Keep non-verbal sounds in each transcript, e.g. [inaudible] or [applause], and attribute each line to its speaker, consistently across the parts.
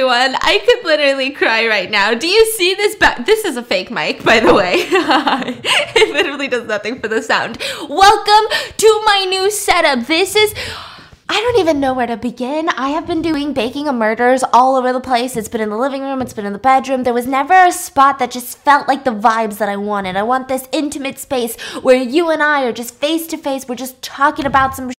Speaker 1: everyone. I could literally cry right now. Do you see this? Ba- this is a fake mic, by the way. [laughs] it literally does nothing for the sound. Welcome to my new setup. This is. I don't even know where to begin. I have been doing baking of murders all over the place. It's been in the living room, it's been in the bedroom. There was never a spot that just felt like the vibes that I wanted. I want this intimate space where you and I are just face to face. We're just talking about some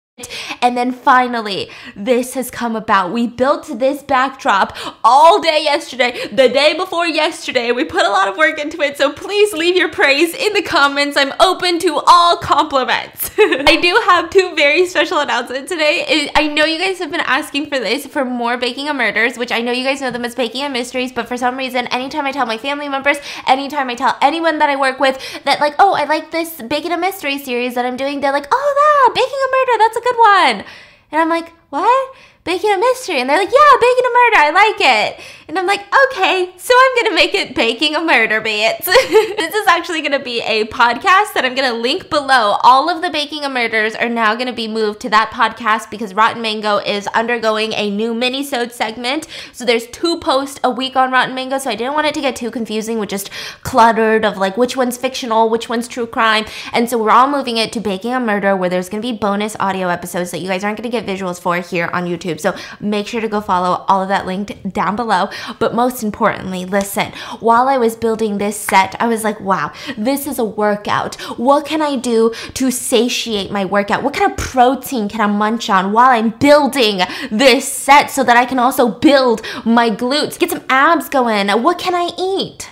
Speaker 1: and then finally, this has come about. We built this backdrop all day yesterday, the day before yesterday. We put a lot of work into it, so please leave your praise in the comments. I'm open to all compliments. [laughs] I do have two very special announcements today. I know you guys have been asking for this for more Baking of Murders, which I know you guys know them as Baking of Mysteries, but for some reason, anytime I tell my family members, anytime I tell anyone that I work with that, like, oh, I like this Baking of Mystery series that I'm doing, they're like, oh, that, Baking of Murder, that's a good one. And I'm like, what? Baking a mystery. And they're like, yeah, baking a murder. I like it. And I'm like, okay, so I'm going to make it baking a murder, bits. [laughs] this is actually going to be a podcast that I'm going to link below. All of the baking a murders are now going to be moved to that podcast because Rotten Mango is undergoing a new mini-sode segment. So there's two posts a week on Rotten Mango. So I didn't want it to get too confusing with just cluttered of like which one's fictional, which one's true crime. And so we're all moving it to baking a murder where there's going to be bonus audio episodes that you guys aren't going to get visuals for here on YouTube. So make sure to go follow all of that linked down below. But most importantly, listen, while I was building this set, I was like, wow, this is a workout. What can I do to satiate my workout? What kind of protein can I munch on while I'm building this set so that I can also build my glutes, get some abs going? What can I eat?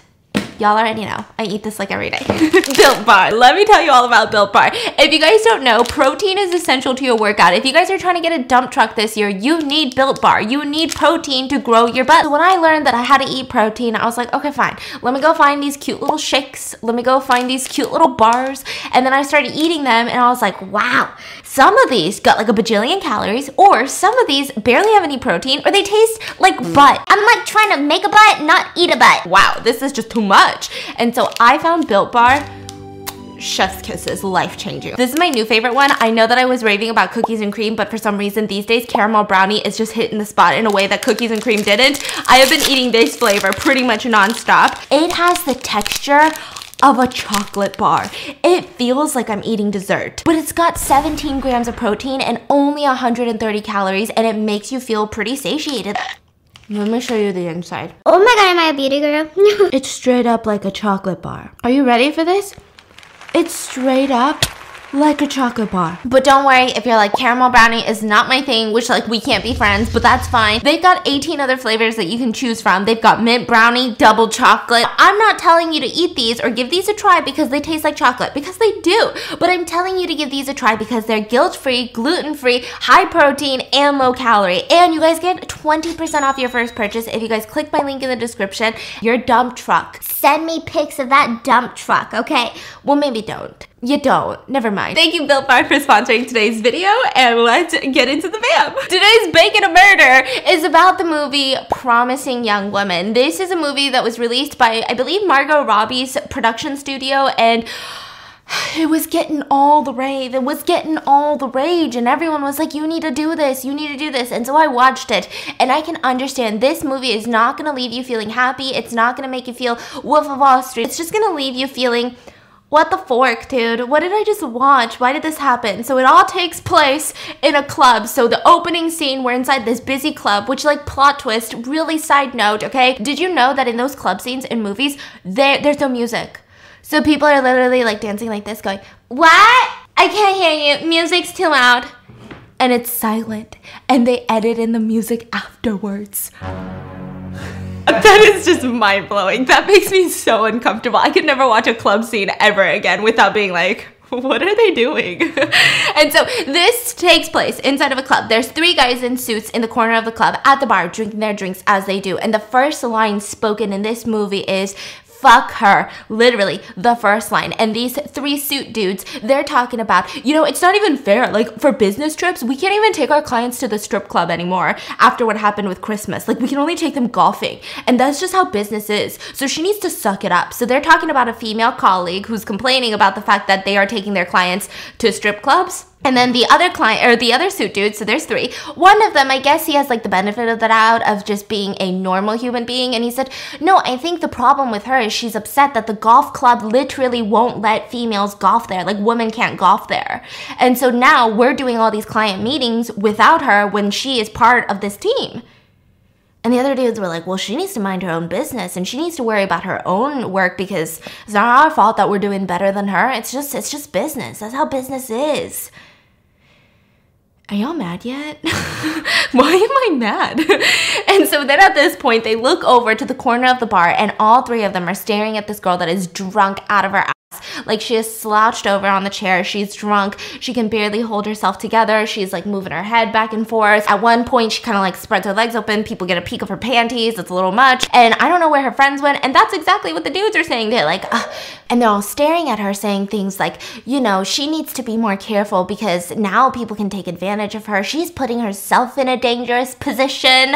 Speaker 1: Y'all already know. I eat this like every day. [laughs] Built Bar. Let me tell you all about Built Bar. If you guys don't know, protein is essential to your workout. If you guys are trying to get a dump truck this year, you need Built Bar. You need protein to grow your butt. So when I learned that I had to eat protein, I was like, okay, fine. Let me go find these cute little shakes. Let me go find these cute little bars. And then I started eating them and I was like, wow, some of these got like a bajillion calories, or some of these barely have any protein, or they taste like mm. butt.
Speaker 2: I'm like trying to make a butt, not eat a butt.
Speaker 1: Wow, this is just too much much. And so I found Built Bar chef's kisses life changing this is my new favorite one i know that i was raving about cookies and cream but for some reason these days caramel brownie is just hitting the spot in a way that cookies and cream didn't i have been eating this flavor pretty much nonstop it has the texture of a chocolate bar. It feels like I'm eating dessert, but it's got 17 grams of protein and only 130 calories, and it makes you feel pretty satiated. Let me show you the inside.
Speaker 2: Oh my god, am I a beauty girl? [laughs]
Speaker 1: it's straight up like a chocolate bar. Are you ready for this? It's straight up like a chocolate bar. But don't worry if you're like caramel brownie is not my thing, which like we can't be friends, but that's fine. They've got 18 other flavors that you can choose from. They've got mint brownie, double chocolate. I'm not telling you to eat these or give these a try because they taste like chocolate, because they do. But I'm telling you to give these a try because they're guilt-free, gluten-free, high protein, and low calorie. And you guys get 20% off your first purchase if you guys click my link in the description. Your dump truck.
Speaker 2: Send me pics of that dump truck, okay?
Speaker 1: Well, maybe don't. You don't. Never mind. Thank you, Built Bar, for sponsoring today's video, and let's get into the video. Today's Baking a Murder is about the movie Promising Young Woman. This is a movie that was released by, I believe, Margot Robbie's production studio, and [sighs] it was getting all the rave. It was getting all the rage, and everyone was like, You need to do this, you need to do this. And so I watched it, and I can understand this movie is not gonna leave you feeling happy. It's not gonna make you feel Wolf of Wall Street. It's just gonna leave you feeling what the fork, dude? What did I just watch? Why did this happen? So it all takes place in a club. So the opening scene, we're inside this busy club, which like plot twist, really side note, okay? Did you know that in those club scenes in movies, there there's no music? So people are literally like dancing like this, going, What? I can't hear you. Music's too loud. And it's silent. And they edit in the music afterwards. [laughs] that is just mind blowing. That makes me so uncomfortable. I could never watch a club scene ever again without being like, what are they doing? [laughs] and so this takes place inside of a club. There's three guys in suits in the corner of the club at the bar drinking their drinks as they do. And the first line spoken in this movie is fuck her. Literally, the first line. And these three suit dudes, they're talking about, you know, it's not even fair. Like, for business trips, we can't even take our clients to the strip club anymore after what happened with Christmas. Like, we can only take them golfing. And that's just how business is. So she needs to suck it up. So they're talking about a female colleague who's complaining about the fact that they are taking their clients to strip clubs And then the other client or the other suit dude, so there's three. One of them, I guess he has like the benefit of the doubt of just being a normal human being. And he said, No, I think the problem with her is she's upset that the golf club literally won't let females golf there. Like women can't golf there. And so now we're doing all these client meetings without her when she is part of this team. And the other dudes were like, well, she needs to mind her own business and she needs to worry about her own work because it's not our fault that we're doing better than her. It's just it's just business. That's how business is. Are y'all mad yet? [laughs] Why am I mad? [laughs] and so then at this point, they look over to the corner of the bar, and all three of them are staring at this girl that is drunk out of her. Like she is slouched over on the chair. She's drunk. She can barely hold herself together. She's like moving her head back and forth. At one point, she kind of like spreads her legs open. People get a peek of her panties. It's a little much. And I don't know where her friends went. And that's exactly what the dudes are saying. They're like, Ugh. and they're all staring at her, saying things like, you know, she needs to be more careful because now people can take advantage of her. She's putting herself in a dangerous position.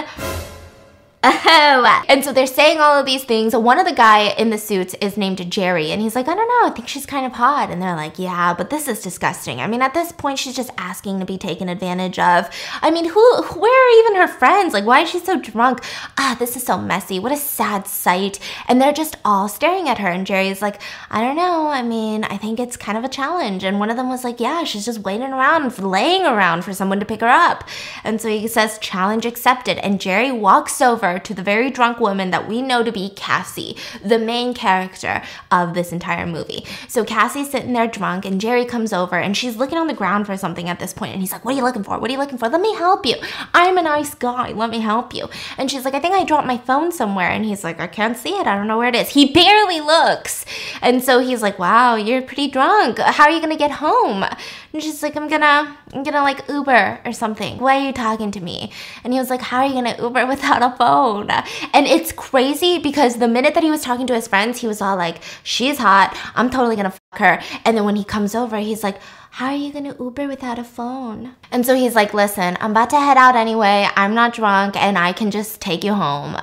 Speaker 1: [laughs] And so they're saying all of these things. One of the guy in the suits is named Jerry, and he's like, I don't know, I think she's kind of hot. And they're like, Yeah, but this is disgusting. I mean, at this point, she's just asking to be taken advantage of. I mean, who? Where are even her friends? Like, why is she so drunk? Ah, this is so messy. What a sad sight. And they're just all staring at her. And Jerry's like, I don't know. I mean, I think it's kind of a challenge. And one of them was like, Yeah, she's just waiting around, laying around for someone to pick her up. And so he says, Challenge accepted. And Jerry walks over to the very drunk woman that we know to be Cassie, the main character of this entire movie. So Cassie's sitting there drunk, and Jerry comes over and she's looking on the ground for something at this point, and he's like, What are you looking for? What are you looking for? Let me help you. I'm a nice guy. Let me help you. And she's like, I think I dropped my phone somewhere. And he's like, I can't see it. I don't know where it is. He barely looks. And so he's like, Wow, you're pretty drunk. How are you gonna get home? And she's like, I'm gonna, I'm gonna like Uber or something. Why are you talking to me? And he was like, How are you gonna Uber [laughs] without a phone? And it's crazy because the minute that he was talking to his friends, he was all like, She's hot. I'm totally gonna fuck her. And then when he comes over, he's like, how are you gonna Uber without a phone? And so he's like, listen, I'm about to head out anyway. I'm not drunk and I can just take you home.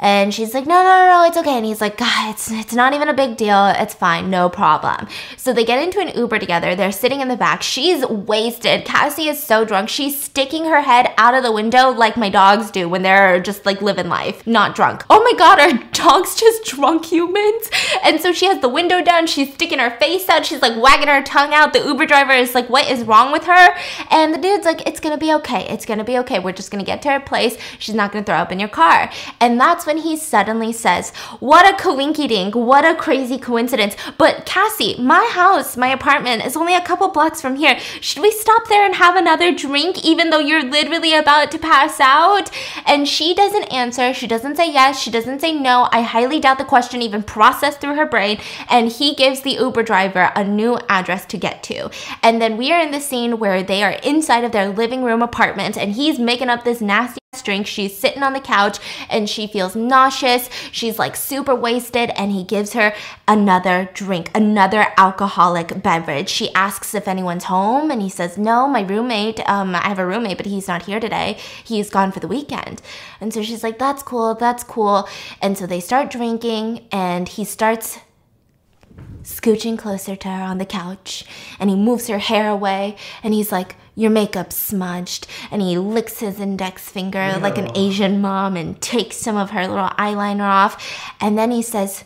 Speaker 1: And she's like, no, no, no, no, it's okay. And he's like, God, it's, it's not even a big deal. It's fine. No problem. So they get into an Uber together. They're sitting in the back. She's wasted. Cassie is so drunk. She's sticking her head out of the window like my dogs do when they're just like living life, not drunk. Oh my God, are [laughs] dogs just drunk humans? And so she has the window down. She's sticking her face out. She's like wagging her tongue out. The Uber driver is like, what is wrong with her? And the dude's like, it's going to be okay. It's going to be okay. We're just going to get to her place. She's not going to throw up in your car. And that's when he suddenly says, What a coinky dink, what a crazy coincidence. But Cassie, my house, my apartment is only a couple blocks from here. Should we stop there and have another drink, even though you're literally about to pass out? And she doesn't answer. She doesn't say yes. She doesn't say no. I highly doubt the question even processed through her brain. And he gives the Uber driver a new address to get to. And then we are in the scene where they are inside of their living room apartment and he's making up this nasty drink. She's sitting on the couch and she feels nauseous. She's like super wasted, and he gives her another drink, another alcoholic beverage. She asks if anyone's home, and he says, No, my roommate, um, I have a roommate, but he's not here today. He's gone for the weekend. And so she's like, That's cool, that's cool. And so they start drinking, and he starts scooching closer to her on the couch and he moves her hair away and he's like your makeup smudged and he licks his index finger like an asian mom and takes some of her little eyeliner off. And then he says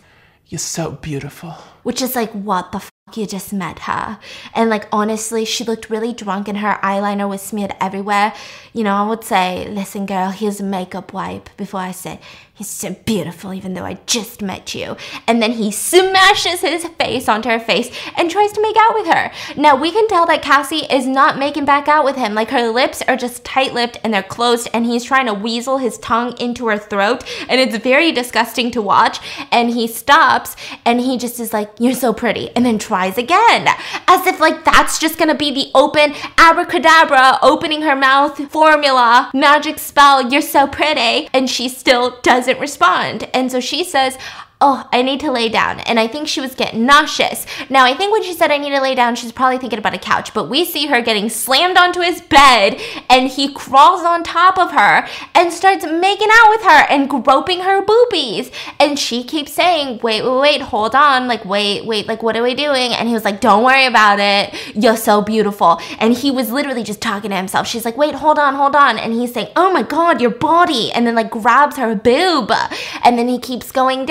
Speaker 3: You're so beautiful.
Speaker 1: which is like what the fuck you just met her. And like honestly she looked really drunk and her eyeliner was smeared everywhere. You know i would say listen girl here's a makeup wipe before i say he's so beautiful even though i just met you. And then he smashes his face onto her face and tries to make out with her. Now we can tell that cassie is not making back out with him. Like her lips are just tight-lipped and they're closed and he's trying to weasel his tongue into her throat and it's very disgusting to watch. And he stops and he just is like you're so pretty and then tries again as if like that's just gonna be the open abracadabra opening her mouth formula magic spell you're so pretty and she still doesn't respond. And so she says oh, I need to lay down. And I think she was getting nauseous. Now, I think when she said, I need to lay down, she's probably thinking about a couch. But we see her getting slammed onto his bed and he crawls on top of her and starts making out with her and groping her boobies. And she keeps saying, wait, wait, wait, hold on. Like, wait, wait, like, what are we doing? And he was like, don't worry about it. You're so beautiful. And he was literally just talking to himself. She's like, wait, hold on, hold on. And he's saying, oh my God, your body. And then, like, grabs her boob. And then he keeps going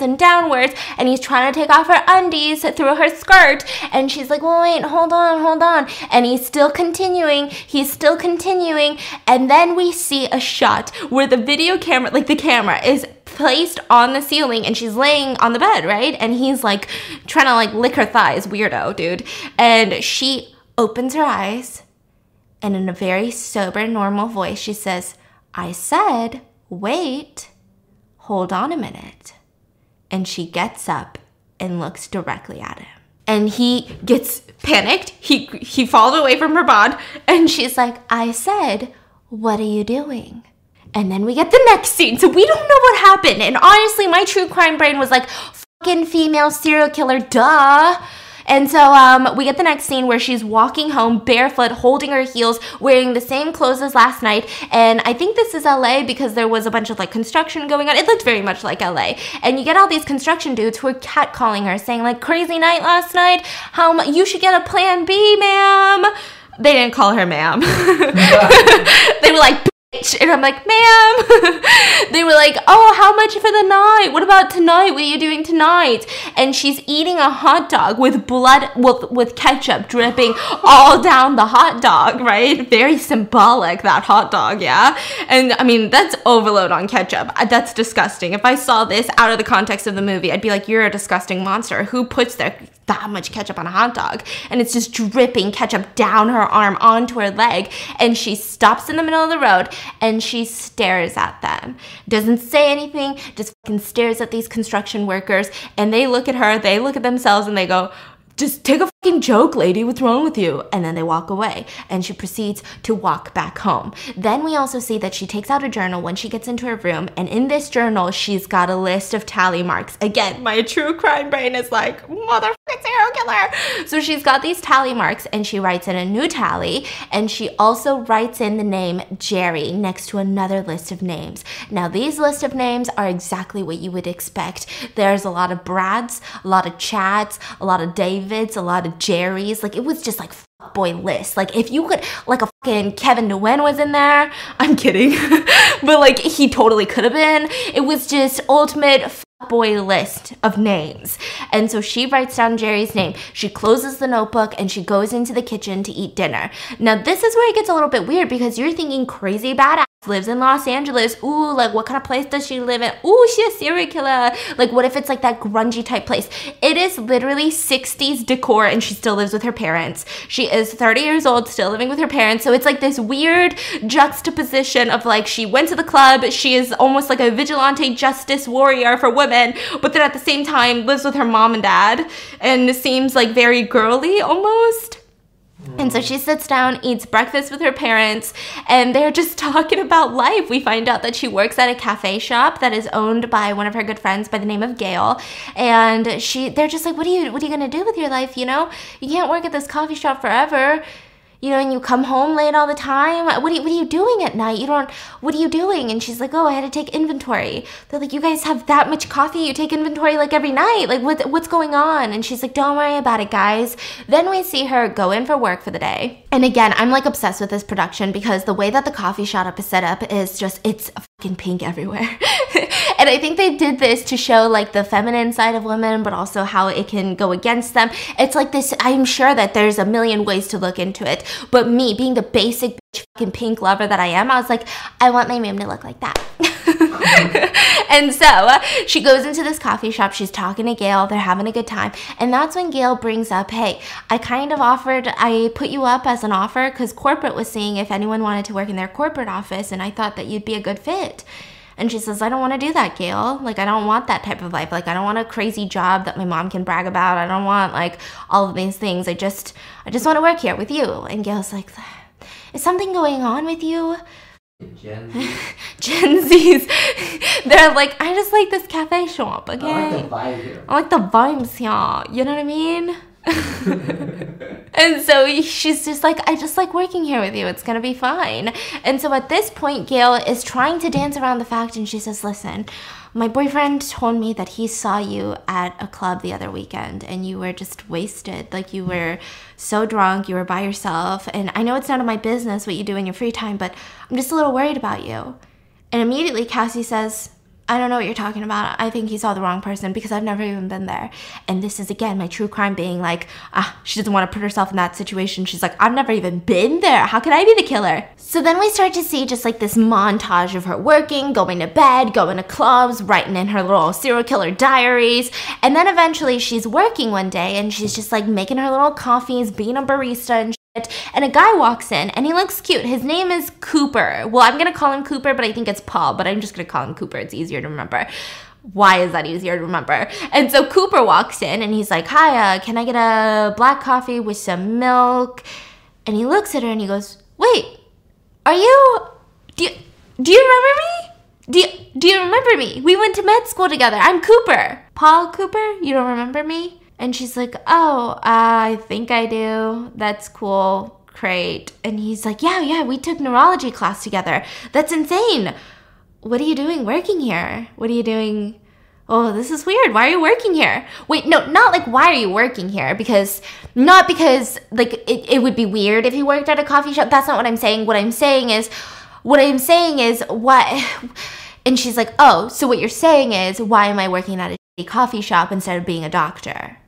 Speaker 1: and downwards. And he's trying to take off her undies through her skirt. And she's like, well, wait, hold on, hold on. And he's still continuing. He's still continuing. And then we see a shot where the video camera, like the camera, is placed on the ceiling and she's laying on the bed, right? And he's like trying to like lick her thighs, weirdo, dude. And she opens her eyes and in a very sober, normal voice, she says, I said, wait, hold on a minute. And she gets up and looks directly at him. And he gets panicked. He he falls away from her bod and she's like, "I said, what are you doing?" And then we get the next scene. So we don't know what happened. And honestly, my true crime brain was like, fucking female serial killer, duh. And so um, we get the next scene where she's walking home barefoot, holding her heels, wearing the same clothes as last night. And I think this is LA because there was a bunch of like construction going on. It looked very much like LA. And you get all these construction dudes who are catcalling her, saying like, "Crazy night last night. How you should get a Plan B, ma'am." They didn't call her ma'am. [laughs] [laughs] they were like, and I'm like, ma'am. [laughs] they were like, oh, how much for the night? What about tonight? What are you doing tonight? And she's eating a hot dog with blood, with, with ketchup dripping all [laughs] down the hot dog, right? Very symbolic, that hot dog, yeah? And I mean, that's overload on ketchup. Uh, That's disgusting. If I saw this out of the context of the movie, I'd be like, you're a disgusting monster. Who puts their that much ketchup on a hot dog and it's just dripping ketchup down her arm onto her leg and she stops in the middle of the road and she stares at them doesn't say anything just fucking stares at these construction workers and they look at her they look at themselves and they go just take a fucking joke, lady. What's wrong with you? And then they walk away and she proceeds to walk back home. Then we also see that she takes out a journal when she gets into her room. And in this journal, she's got a list of tally marks. Again, my true crime brain is like, motherfucking serial killer. So she's got these tally marks and she writes in a new tally. And she also writes in the name Jerry next to another list of names. Now, these list of names are exactly what you would expect. There's a lot of Brads, a lot of Chads, a lot of Davids, a lot of Jerrys. Like it was just like boy list. Like if you could like a fucking Kevin Nguyen was in there. [laughs] I'm kidding. [laughs] but like he totally could have been. It was just ultimate boy list of names. And so she writes down Jerry's name. She closes the notebook and she goes into the kitchen to eat dinner. Now this is where it gets a little bit weird because you're thinking crazy badass lives in Los Angeles. Ooh, like what kind of place does she live in? Ooh, she's a serial killer. Like what if it's like that grungy type place? It is literally 60s decor and she still lives with her parents. She is 30 years old, still living with her parents. So it's like this weird juxtaposition of like she went to the club, she is almost like a vigilante justice warrior for women, but then at the same time lives with her mom and dad and seems like very girly almost. And so she sits down, eats breakfast with her parents, and they're just [laughs] talking about life. We find out that she works at a cafe shop that is owned by one of her good friends by the name of Gail. And she they're just like, What are you what are you gonna do with your life? You know? You can't work at this coffee shop forever. You know, and you come home late all the time. What are you, what are you doing at night? You don't, what are you doing? And she's like, oh, I had to take inventory. They're like, you guys have that much coffee? You take inventory like every night? Like, what, what's going on? And she's like, don't worry about it, guys. Then we see her go in for work for the day. And again, I'm like obsessed with this production because the way that the coffee shop is set up is just, it's pink everywhere. [laughs] and I think they did this to show like the feminine side of women, but also how it can go against them. It's like this, I'm sure that there's a million ways to look into it. But me, being the basic bitch fucking pink lover that I am, I was like, I want my room to look like that. [laughs] and so uh, she goes into this coffee shop. She's talking to Gail. They're having a good time. And that's when Gail brings up, Hey, I kind of offered, I put you up as an offer because corporate was seeing if anyone wanted to work in their corporate office. And I thought that you'd be a good fit. And she says, I don't want to do that, Gail. Like, I don't want that type of life. Like, I don't want a crazy job that my mom can brag about. I don't want, like, all of these things. I just, I just want to work here with you. And Gail's like, is something going on with you?
Speaker 4: Gen Z. [laughs]
Speaker 1: Gen Z's [laughs] They're like, I just like this cafe shop, okay?
Speaker 4: I like the vibe here.
Speaker 1: I like the vibes here. You know what I mean? [laughs] and so she's just like, I just like working here with you. It's gonna be fine. And so at this point, Gail is trying to dance around the fact, and she says, Listen, my boyfriend told me that he saw you at a club the other weekend and you were just wasted. Like you were so drunk, you were by yourself. And I know it's none of my business what you do in your free time, but I'm just a little worried about you. And immediately Cassie says, I don't know what you're talking about. I think he saw the wrong person because I've never even been there. And this is again my true crime being like, ah, she doesn't want to put herself in that situation. She's like, I've never even been there. How could I be the killer? So then we start to see just like this montage of her working, going to bed, going to clubs, writing in her little serial killer diaries. And then eventually she's working one day and she's just like making her little coffees, being a barista and and a guy walks in and he looks cute. His name is Cooper. Well, I'm to call him Cooper, but I think it's Paul, but I'm just to call him Cooper. It's easier to remember. Why is that easier to remember? And so Cooper walks in and he's like, Hi, uh, can I get a black coffee with some milk? And he looks at her and he goes, Wait, are you. Do you, do you remember me? Do you, do you remember me? We went to med school together. I'm Cooper. Paul Cooper? You don't remember me? And she's like, Oh, uh, I think I do. That's cool. Great. And he's like, Yeah, yeah, we took neurology class together. That's insane. What are you doing working here? What are you doing? Oh, this is weird. Why are you working here? Wait, no, not like why are you working here? Because, not because, like, it, it would be weird if you worked at a coffee shop. That's not what I'm saying. What I'm saying is, what I'm saying is, what. [sighs] And she's like, Oh, so what you're saying is, why am I working at a coffee shop instead of being a doctor?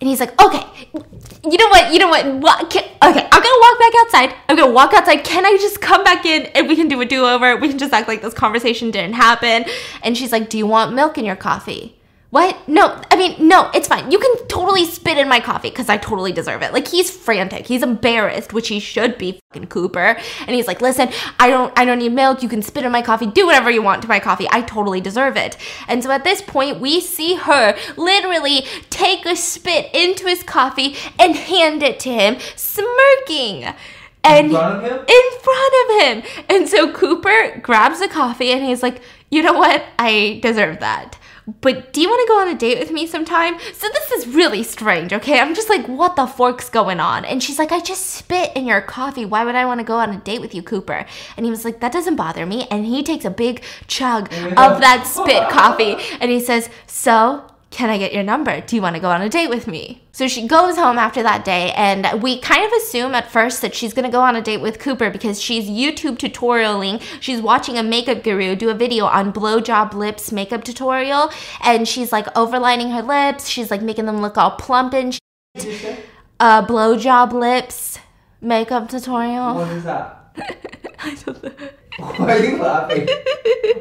Speaker 1: And he's like, okay, you know what? You know what? what can, okay, I'm gonna walk back outside. I'm gonna walk outside. Can I just come back in and we can do a do over? We can just act like this conversation didn't happen. And she's like, do you want milk in your coffee? What? No, I mean, no, it's fine. You can totally spit in my coffee because I totally deserve it. Like he's frantic. He's embarrassed, which he should be fucking Cooper. And he's like, listen, I don't I don't need milk. You can spit in my coffee. Do whatever you want to my coffee. I totally deserve it. And so at this point, we see her literally take a spit into his coffee and hand it to him, smirking. And
Speaker 4: In front of him?
Speaker 1: in front of him. And so Cooper grabs the coffee and he's like, you know what? I deserve that. But do you want to go on a date with me sometime? So this is really strange, okay? I'm just like, what the fork's going on? And she's like, I just spit in your coffee. Why would I want to go on a date with you, Cooper? And he was like, that doesn't bother me. And he takes a big chug of that spit coffee [laughs] and he says, so can I get your number? Do you want to go on a date with me? So she goes home after that day, and we kind of assume at first that she's gonna go on a date with Cooper because she's YouTube tutorialing. She's watching a makeup guru do a video on blowjob lips makeup tutorial, and she's like overlining her lips. She's like making them look all plump and shit.
Speaker 4: What did you say?
Speaker 1: Uh, blowjob lips makeup tutorial.
Speaker 4: What is that? [laughs]
Speaker 1: I don't know.
Speaker 4: Why are you laughing?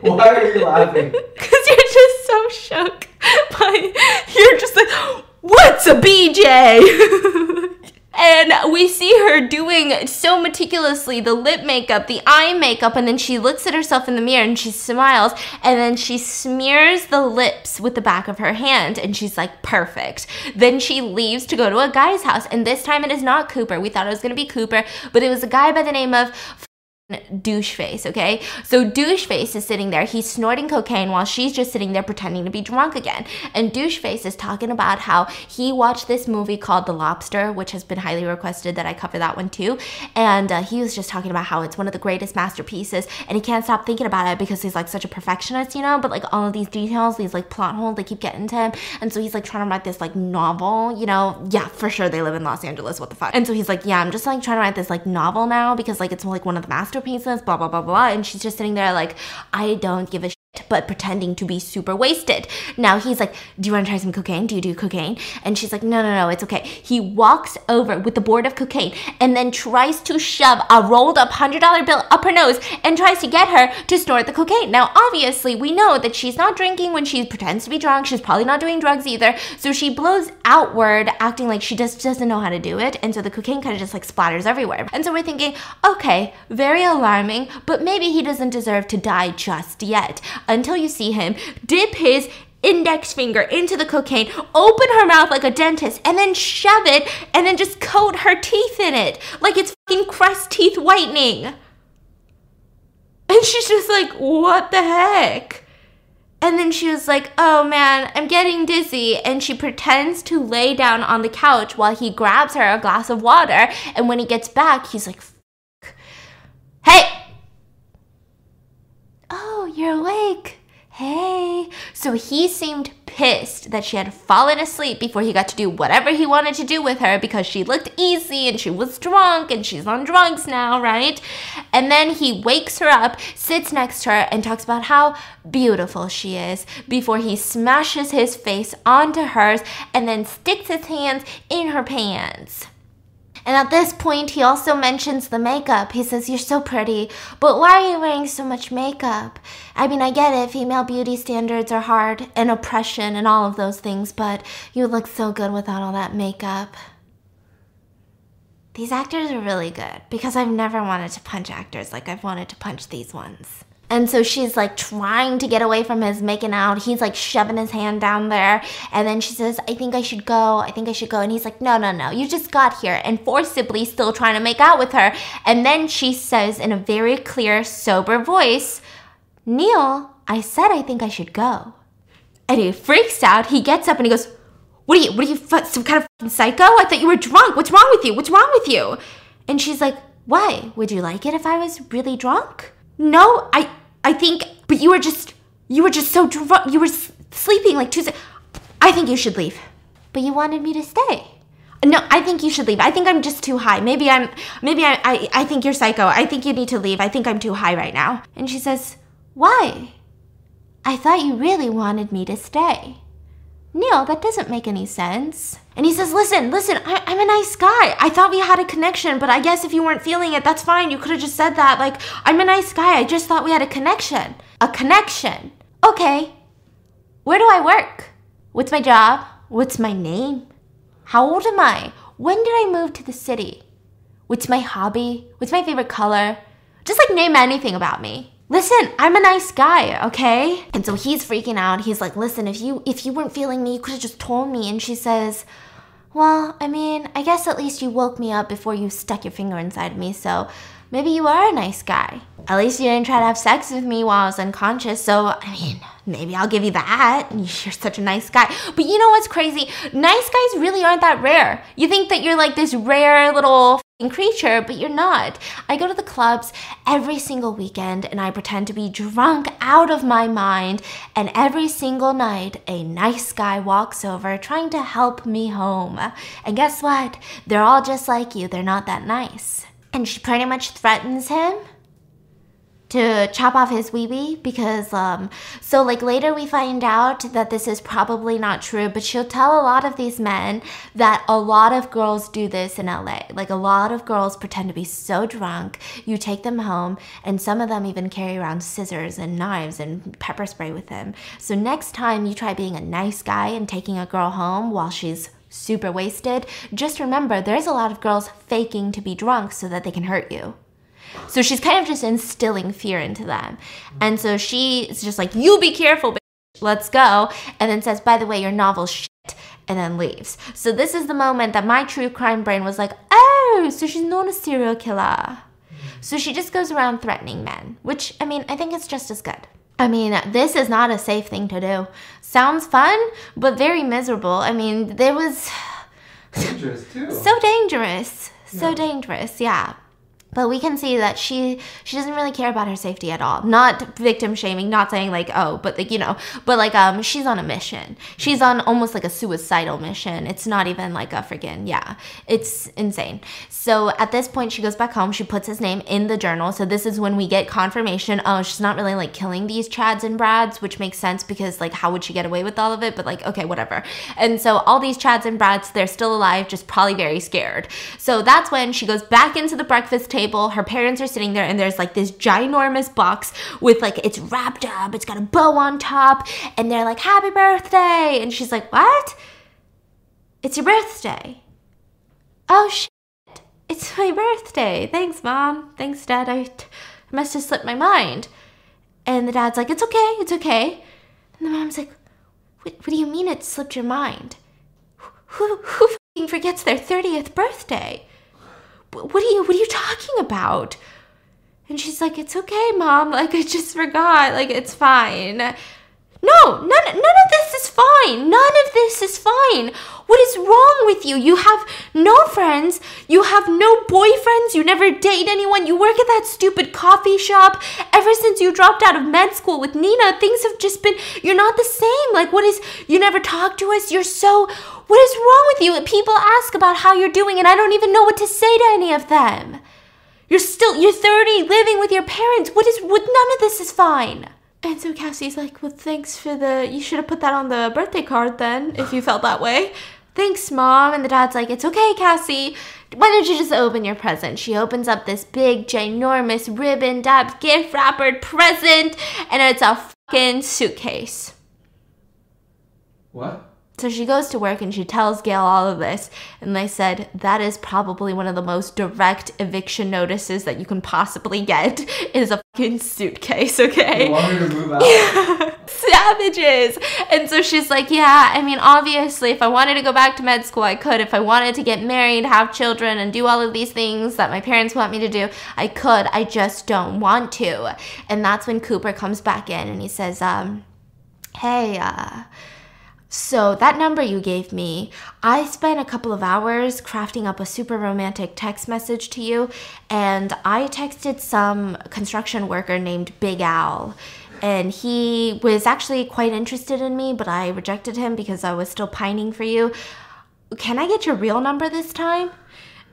Speaker 4: Why are you laughing?
Speaker 1: Because you're just so shook by, you're just like, what's a BJ? and we see her doing so meticulously the lip makeup, the eye makeup, and then she looks at herself in the mirror and she smiles, and then she smears the lips with the back of her hand, and she's like, perfect. Then she leaves to go to a guy's house, and this time it is not Cooper. We thought it was gonna be Cooper, but it was a guy by the name of douche face, okay? So douche face is sitting there, he's snorting cocaine while she's just sitting there pretending to be drunk again. And douche face is talking about how he watched this movie called The Lobster, which has been highly requested that I cover that one too. And uh, he was just talking about how it's one of the greatest masterpieces, and he can't stop thinking about it because he's like such a perfectionist, you know. But like all of these details, these like plot holes, they keep getting to him, and so he's like trying to write this like novel, you know. Yeah, for sure they live in Los Angeles. What the fuck? And so he's like, yeah, I'm just like trying to write this like novel now because like it's like one of the masterpieces, blah blah blah blah. And she's just sitting there like, I don't give a but pretending to be super wasted. Now he's like, Do you want to try some cocaine? Do you do cocaine? And she's like, No, no, no, it's okay. He walks over with the board of cocaine and then tries to shove a rolled up hundred dollar bill up her nose and tries to get her to snort the cocaine. Now, obviously, we know that she's not drinking when she pretends to be drunk. She's probably not doing drugs either. So she blows outward, acting like she just doesn't know how to do it. And so the cocaine kind of just like splatters everywhere. And so we're thinking, okay, very alarming, but maybe he doesn't deserve to die just yet. Until you see him dip his index finger into the cocaine, open her mouth like a dentist, and then shove it, and then just coat her teeth in it like it's fucking Crest teeth whitening. And she's just like, what the heck? And then she was like, oh man, I'm getting dizzy. And she pretends to lay down on the couch while he grabs her a glass of water. And when he gets back, he's like, "Fuck. hey! Oh, you're awake. Hey. So he seemed pissed that she had fallen asleep before he got to do whatever he wanted to do with her because she looked easy and she was drunk and she's on drugs now, right? And then he wakes her up, sits next to her, and talks about how beautiful she is before he smashes his face onto hers and then sticks his hands in her pants. And at this point, he also mentions the makeup. He says, You're so pretty, but why are you wearing so much makeup? I mean, I get it, female beauty standards are hard and oppression and all of those things, but you look so good without all that makeup. These actors are really good because I've never wanted to punch actors like I've wanted to punch these ones. And so she's like trying to get away from his making out. He's like shoving his hand down there. And then she says, I think I should go. I think I should go. And he's like, No, no, no. You just got here. And forcibly still trying to make out with her. And then she says in a very clear, sober voice, Neil, I said I think I should go. And he freaks out. He gets up and he goes, What are you, what are you, some kind of psycho? I thought you were drunk. What's wrong with you? What's wrong with you? And she's like, Why? Would you like it if I was really drunk? No, I, I think, but you were just, you were just so drunk. You were s- sleeping like Tuesday. I think you should leave. But you wanted me to stay. No, I think you should leave. I think I'm just too high. Maybe I'm, maybe I, I, I think you're psycho. I think you need to leave. I think I'm too high right now. And she says, Why? I thought you really wanted me to stay. Neil, that doesn't make any sense. And he says, Listen, listen, I, I'm a nice guy. I thought we had a connection, but I guess if you weren't feeling it, that's fine. You could have just said that. Like, I'm a nice guy. I just thought we had a connection. A connection. Okay. Where do I work? What's my job? What's my name? How old am I? When did I move to the city? What's my hobby? What's my favorite color? Just like name anything about me. Listen, I'm a nice guy, okay? And so he's freaking out. He's like, "Listen, if you if you weren't feeling me, you could have just told me." And she says, "Well, I mean, I guess at least you woke me up before you stuck your finger inside me, so maybe you are a nice guy. At least you didn't try to have sex with me while I was unconscious, so I mean, maybe I'll give you that. [laughs] You're such a nice guy. But you know what's crazy? Nice guys really aren't that rare. You think that you're like this rare little creature, but you're not. I go to the clubs every single weekend and I pretend to be drunk out of my mind, and every single night a nice guy walks over trying to help me home. And guess what? They're all just like you, they're not that nice. And she pretty much threatens him to chop off his weeby because um so like later we find out that this is probably not true but she'll tell a lot of these men that a lot of girls do this in LA like a lot of girls pretend to be so drunk you take them home and some of them even carry around scissors and knives and pepper spray with them. So next time you try being a nice guy and taking a girl home while she's super wasted just remember there's a lot of girls faking to be drunk so that they can hurt you so she's kind of just instilling fear into them. And so she is just like, you be careful, bitch. let's go. And then says, by the way, your novel's shit. And then leaves. So this is the moment that my true crime brain was like, oh, so she's not a serial killer. So she just goes around threatening men, which, I mean, I think it's just as good. I mean, this is not a safe thing to do. Sounds fun, but very miserable. I mean, there was
Speaker 4: Dangerous too.
Speaker 1: so dangerous so
Speaker 4: Yeah.
Speaker 1: dangerous yeah but we can see that she she doesn't really care about her safety at all. Not victim shaming not saying like oh but like you know but like um she's on a mission. She's on almost like a suicidal mission. It's not even like a freaking yeah it's insane. So at this point she goes back home. She puts his name in the journal. So this is when we get confirmation oh she's not really like killing these chads and brads which makes sense because like how would she get away with all of it? But like okay whatever. And so all these chads and brads they're still alive just probably very scared. So that's when she goes back into the breakfast table her parents are sitting there and there's like this ginormous box with like it's wrapped up. It's got a bow on top. And they're like happy birthday. And she's like what? It's your birthday. Oh shit. It's my birthday. Thanks mom. Thanks dad. I must have slipped my mind. And the dad's like it's okay. It's okay. And the mom's like what, what do you mean it slipped your mind? Who who forgets their 30th birthday what are you what are you talking about And she's like, It's okay, mom. Like, I just forgot. Like, it's fine. No, none, none of this is fine. None of this is fine. What is wrong with you? You have no friends. You have no boyfriends. You never date anyone. You work at that stupid coffee shop. Ever since you dropped out of med school with Nina, things have just been, you're not the same. Like, what is, you never talk to us. You're so, what is wrong with you? People ask about how you're doing, and I don't even know what to say to any of them. You're still, you're 30, living with your parents. What is, what, none of this is fine. And so Cassie's like, Well, thanks for the. You should have put that on the birthday card then, if you felt that way. [laughs] Thanks, mom. And the dad's like, It's okay, Cassie. Why don't you just open your present? She opens up this big, ginormous, ribbon dabbed, gift wrappered present, and it's a fucking suitcase.
Speaker 4: What?
Speaker 1: So she goes to work and she tells Gail all of this. And they said, that is probably one of the most direct eviction notices that you can possibly get is a fucking suitcase, [laughs] okay?
Speaker 4: You want me to move out? [laughs]
Speaker 1: Savages! And so she's like, yeah, I mean, obviously, if I wanted to go back to med school, I could. If I wanted to get married, have children, and do all of these things that my parents want me to do, I could. I just don't want to. And that's when Cooper comes back in and he says, um, hey, uh, so, that number you gave me, I spent a couple of hours crafting up a super romantic text message to you, and I texted some construction worker named Big Al. And he was actually quite interested in me, but I rejected him because I was still pining for you. Can I get your real number this time?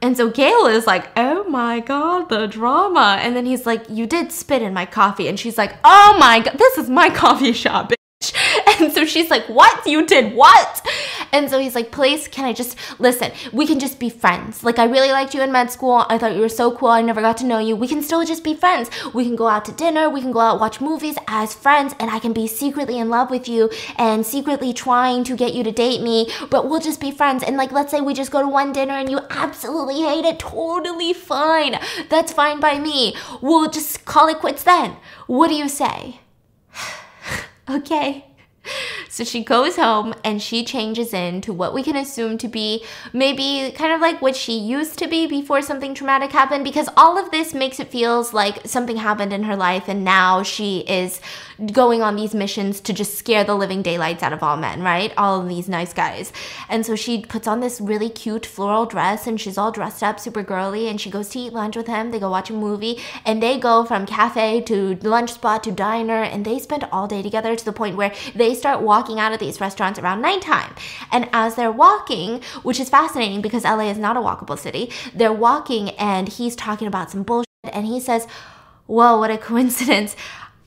Speaker 1: And so Gail is like, oh my God, the drama. And then he's like, you did spit in my coffee. And she's like, oh my God, this is my [laughs] coffee shop. [laughs] And so she's like, What? You did what? And so he's like, Please, can I just listen? We can just be friends. Like, I really liked you in med school. I thought you were so cool. I never got to know you. We can still just be friends. We can go out to dinner. We can go out watch movies as friends. And I can be secretly in love with you and secretly trying to get you to date me. But we'll just be friends. And like, let's say we just go to one dinner and you absolutely hate it. Totally fine. That's fine by me. We'll just call it quits then. What do you say? [sighs] okay. [laughs] So she goes home and she changes into what we can assume to be maybe kind of like what she used to be before something traumatic happened because all of this makes it feels like something happened in her life and now she is going on these missions to just scare the living daylights out of all men, right? All of these nice guys. And so she puts on this really cute floral dress and she's all dressed up super girly and she goes to eat lunch with him. They go watch a movie and they go from cafe to lunch spot to diner and they spend all day together to the point where they start walking out of these restaurants around nighttime. And as they're walking, which is fascinating because LA is not a walkable city, they're walking and he's talking about some bullshit and he says, Whoa, what a coincidence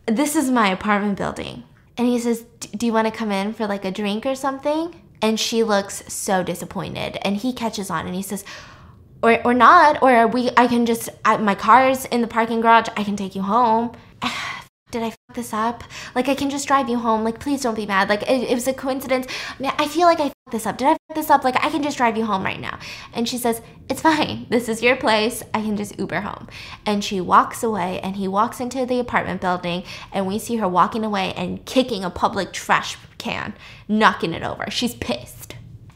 Speaker 1: this is my apartment building. And he says, Do you want to come in for like a drink or something? And she looks so disappointed. And he catches on and he says, or, or not, or we, I can just, I, my car's in the parking garage. I can take you home. [sighs] Did I fuck this up? Like, I can just drive you home. Like, please don't be mad. Like, it, it was a coincidence. I feel like I fucked this up. Did I fuck this up? Like, I can just drive you home right now. And she says, It's fine. [laughs] This is your place. I can just Uber home. And she walks away, and he walks into the apartment building, and we see her walking away and kicking a public trash can, knocking it over. She's pissed.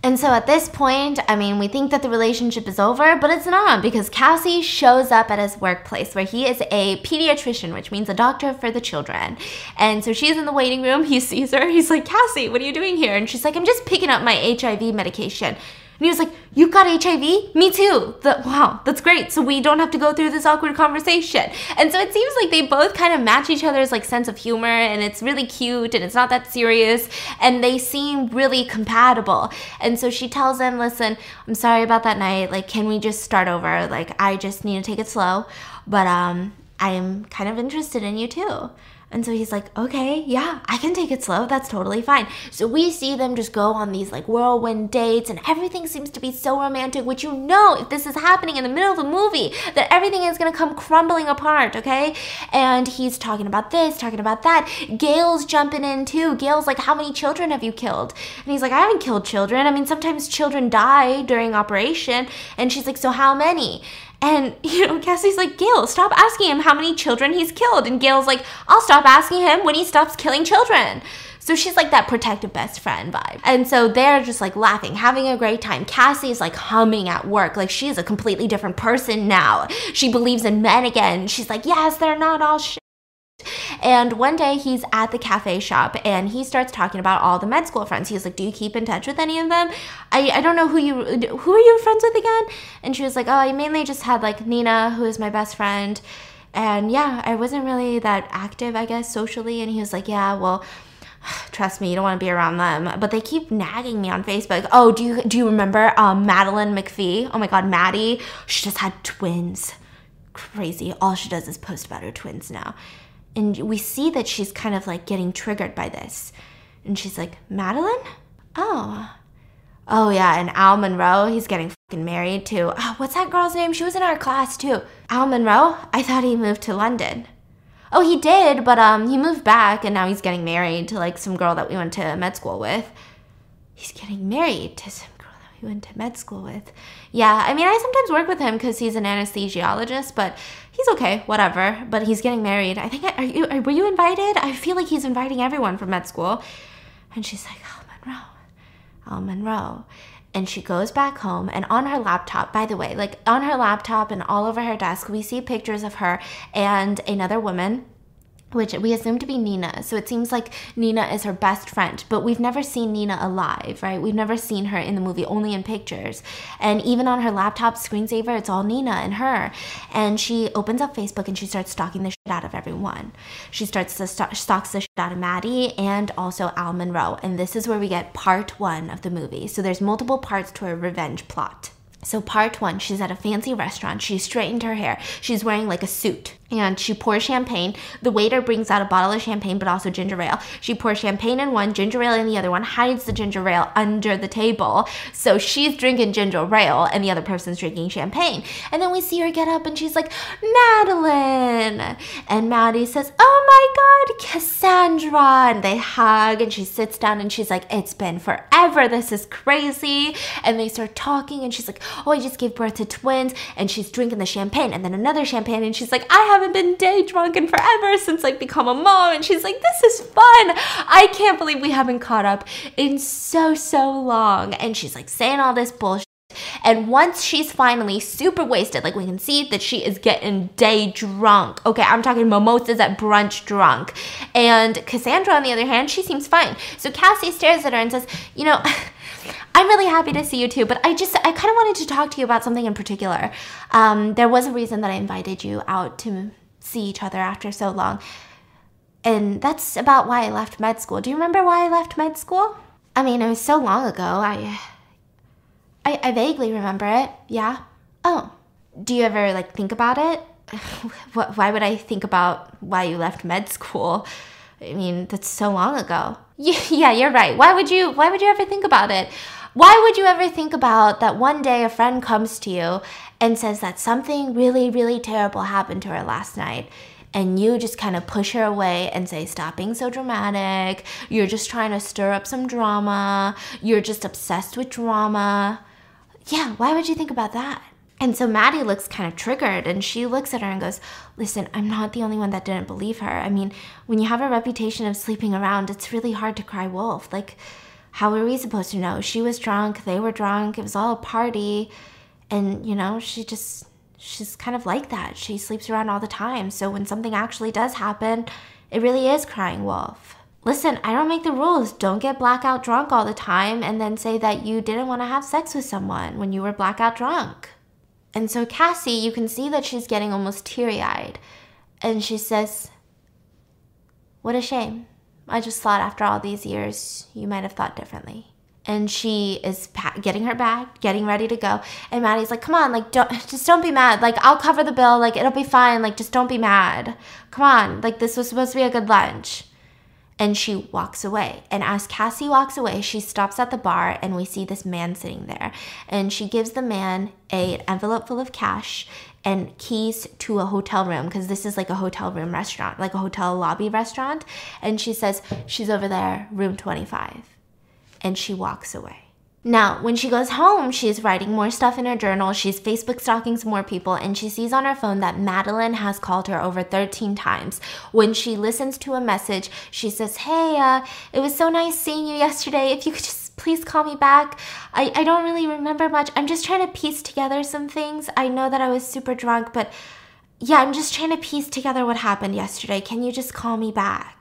Speaker 1: And so at this point, I mean, we think that the relationship is over, but it's not because Cassie shows up at his workplace where he is a pediatrician, which means a doctor for the children. And so she's in the waiting room. He sees her. He's like, Cassie, what are you doing here? And she's like, I'm just picking up my HIV medication. He was like, You got HIV? Me too. The, wow, that's great. So we don't have to go through this awkward conversation. And so it seems like they both kind of match each other's like sense of humor and it's really cute and it's not that serious and they seem really compatible. And so she tells him, Listen, I'm sorry about that night. Like, can we just start over? Like, I just need to take it slow. But um I am kind of interested in you too. And so he's like, okay, yeah, I can take it slow. That's totally fine. So we see them just go on these like whirlwind dates, and everything seems to be so romantic, which you know, if this is happening in the middle of the movie, that everything is gonna come crumbling apart, okay? And he's talking about this, talking about that. Gail's jumping in too. Gail's like, how many children have you killed? And he's like, I haven't killed children. I mean, sometimes children die during operation. And she's like, so how many? And, [laughs] you know, Cassie's like, Gail, stop asking him how many children he's killed. And Gail's like, I'll stop asking him when he stops killing children. So she's like that protective best friend vibe. And so they're just like laughing, having a great time. Cassie's like humming at work. Like she's a completely different person now. She believes in men again. She's like, yes, they're not all shit. And one day he's at the cafe shop and he starts talking about all the med school friends. He's like, "Do you keep in touch with any of them?" I, I don't know who you who are you friends with again? And she was like, "Oh, I mainly just had like Nina, who is my best friend." And yeah, I wasn't really that active, I guess, socially. And he was like, "Yeah, well, [sighs] trust me, you don't want to be around them." But they keep nagging me on Facebook. Oh, do you do you remember um, Madeline McPhee? Oh my God, Maddie, she just had twins. Crazy. All she does is post about her twins now and we see that she's kind of like getting triggered by this. And she's like, Madeline? Oh. Oh, yeah, and Al Monroe, he's getting fucking married too. Oh, what's that girl's name? She was in our class too. Al Monroe? I thought he moved to London. Oh, he did, but um, he moved back and now he's getting married to like some girl that we went to med school with. He's getting married to some girl that we went to med school with. Yeah, I mean, I sometimes work with him because he's an anesthesiologist, but he's okay, whatever. But he's getting married. I think, are you, were you invited? I feel like he's inviting everyone from med school. And she's like, oh, Monroe, oh, Monroe. And she goes back home, and on her laptop, by the way, like on her laptop and all over her desk, we see pictures of her and another woman which we assume to be Nina. So it seems like Nina is her best friend, but we've never seen Nina alive, right? We've never seen her in the movie, only in pictures. And even on her laptop screensaver, it's all Nina and her. And she opens up Facebook and she starts stalking the shit out of everyone. She starts to st- stalks the shit out of Maddie and also Al Monroe. And this is where we get part one of the movie. So there's multiple parts to her revenge plot. So, part one, she's at a fancy restaurant. She straightened her hair. She's wearing like a suit and she pours champagne. The waiter brings out a bottle of champagne, but also ginger ale. She pours champagne in one, ginger ale in the other one, hides the ginger ale under the table. So she's drinking ginger ale, and the other person's drinking champagne. And then we see her get up, and she's like, Madeline. And Maddie says, Oh my God, Cassandra. And they hug, and she sits down, and she's like, It's been forever. This is crazy. And they start talking, and she's like, Oh, I just gave birth to twins. And she's drinking the champagne, and then another champagne, and she's like, I have haven't been day drunk in forever since like become a mom. And she's like, this is fun. I can't believe we haven't caught up in so, so long. And she's like saying all this bullshit. And once she's finally super wasted, like we can see that she is getting day drunk. Okay, I'm talking mimosas at brunch drunk. And Cassandra, on the other hand, she seems fine. So Cassie stares at her and says, You know, [laughs] I'm really happy to see you too, but I just, I kind of wanted to talk to you about something in particular. Um, there was a reason that I invited you out to see each other after so long. And that's about why I left med school. Do you remember why I left med school? I mean, it was so long ago. I, I, I vaguely remember it. Yeah. Oh, do you ever like think about it? [laughs] why would I think about why you left med school? I mean, that's so long ago. [laughs] Yeah, you're right. Why would you why would you ever think about it? Why would you ever think about that one day a friend comes to you and says that something really really terrible happened to her last night? And you just kind of push her away and say, Stop being so dramatic. You're just trying to stir up some drama. You're just obsessed with drama. Yeah, why would you think about that? And so Maddie looks kind of triggered and she looks at her and goes, Listen, I'm not the only one that didn't believe her. I mean, when you have a reputation of sleeping around, it's really hard to cry wolf. Like, how were we supposed to know? She was drunk, they were drunk, it was all a party. And, you know, she just, she's kind of like that. She sleeps around all the time. So when something actually does happen, it really is crying wolf. Listen, I don't make the rules. Don't get blackout drunk all the time and then say that you didn't want to have sex with someone when you were blackout drunk. And so Cassie, you can see that she's getting almost teary eyed. And she says, What a shame. I just thought after all these years, you might have thought differently. And she is getting her bag, getting ready to go. And Maddie's like, "Come on, like, don't [laughs] just don't be mad. Like, I'll cover the bill. Like, it'll be fine. Like, just don't be mad. Come on. Like, this was supposed to be a good lunch." And she walks away. And as Cassie walks away, she stops at the bar and we see this man sitting there. And she gives the man a, envelope full of cash and keys to a hotel room because this is like a hotel room restaurant, like a hotel lobby restaurant. And she says, She's over there, room 25. And she walks away. Now, when she goes home, she's writing more stuff in her journal. She's Facebook stalking some more people, and she sees on her phone that Madeline has called her over 13 times. When she listens to a message, she says, Hey, uh, it was so nice seeing you yesterday. If you could just please call me back. I, I don't really remember much. I'm just trying to piece together some things. I know that I was super drunk, but yeah, I'm just trying to piece together what happened yesterday. Can you just call me back?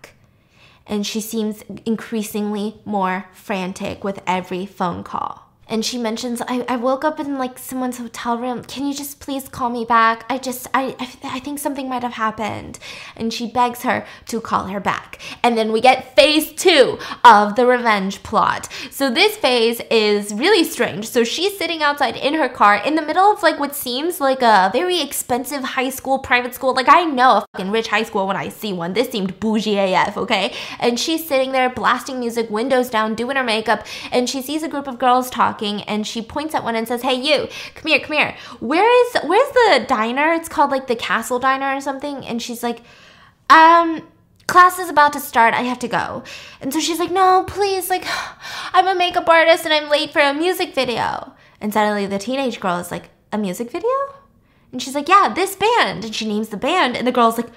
Speaker 1: And she seems increasingly more frantic with every phone call. And she mentions, I, I woke up in like someone's hotel room. Can you just please call me back? I just, I, I, I think something might have happened. And she begs her to call her back. And then we get phase two of the revenge plot. So this phase is really strange. So she's sitting outside in her car in the middle of like what seems like a very expensive high school, private school. Like I know a fucking rich high school when I see one. This seemed bougie AF, okay? And she's sitting there blasting music, windows down, doing her makeup. And she sees a group of girls talking and she points at one and says, "Hey you, come here, come here. Where is where's the diner? It's called like the Castle Diner or something." And she's like, "Um, class is about to start. I have to go." And so she's like, "No, please, like [sighs] I'm a makeup artist and I'm late for a music video." And suddenly the teenage girl is like, "A music video?" And she's like, "Yeah, this band." And she names the band and the girl's like,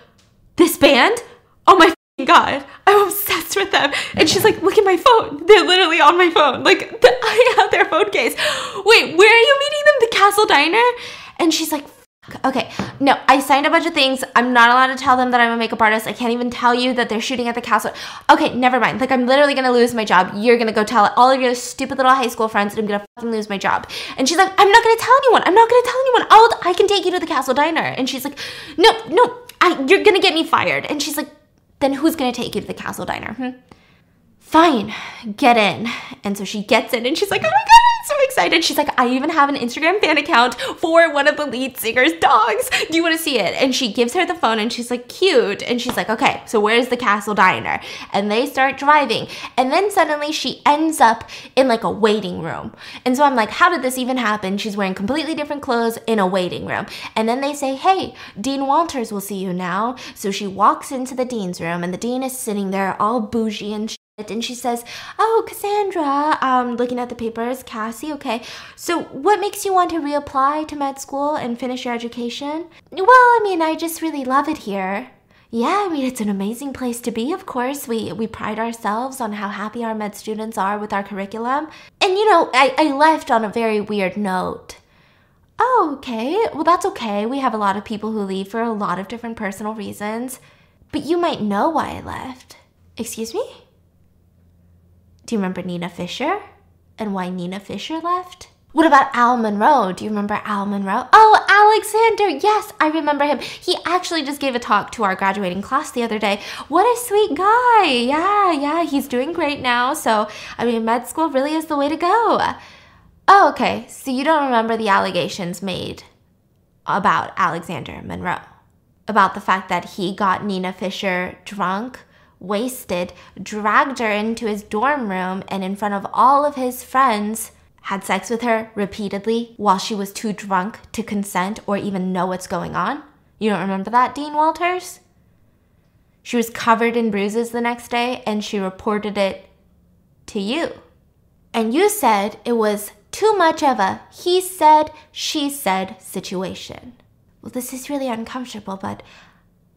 Speaker 1: "This band? Oh my God, I'm obsessed with them. And she's like, look at my phone. They're literally on my phone. Like, [laughs] the, I have their phone case. Wait, where are you meeting them? The Castle Diner? And she's like, okay, no, I signed a bunch of things. I'm not allowed to tell them that I'm a makeup artist. I can't even tell you that they're shooting at the castle. Okay, never mind. Like, I'm literally gonna lose my job. You're gonna go tell all of your stupid little high school friends, and I'm gonna fucking lose my job. And she's like, I'm not gonna tell anyone. I'm not gonna tell anyone. I'll, I can take you to the Castle Diner. And she's like, no, no, I, you're gonna get me fired. And she's like, then who's going to take you to the castle diner? Hmm? Fine, get in. And so she gets in and she's like, oh my God, I'm so excited. She's like, I even have an Instagram fan account for one of the lead singer's dogs. Do you want to see it? And she gives her the phone and she's like, cute. And she's like, okay, so where's the castle diner? And they start driving. And then suddenly she ends up in like a waiting room. And so I'm like, how did this even happen? She's wearing completely different clothes in a waiting room. And then they say, hey, Dean Walters will see you now. So she walks into the dean's room and the dean is sitting there all bougie and and she says, Oh, Cassandra, um, looking at the papers, Cassie, okay. So, what makes you want to reapply to med school and finish your education? Well, I mean, I just really love it here. Yeah, I mean, it's an amazing place to be, of course. We, we pride ourselves on how happy our med students are with our curriculum. And, you know, I, I left on a very weird note. Oh, okay. Well, that's okay. We have a lot of people who leave for a lot of different personal reasons. But you might know why I left. Excuse me? Do you remember Nina Fisher? And why Nina Fisher left? What about Al Monroe? Do you remember Al Monroe? Oh, Alexander. Yes, I remember him. He actually just gave a talk to our graduating class the other day. What a sweet guy. Yeah, yeah, he's doing great now. So, I mean, med school really is the way to go. Oh, okay. So you don't remember the allegations made about Alexander Monroe? About the fact that he got Nina Fisher drunk wasted, dragged her into his dorm room, and in front of all of his friends, had sex with her repeatedly while she was too drunk to consent or even know what's going on? You don't remember that, Dean Walters? She was covered in bruises the next day and she reported it to you. And you said it was too much of a he said, she said situation. Well, this is really uncomfortable, but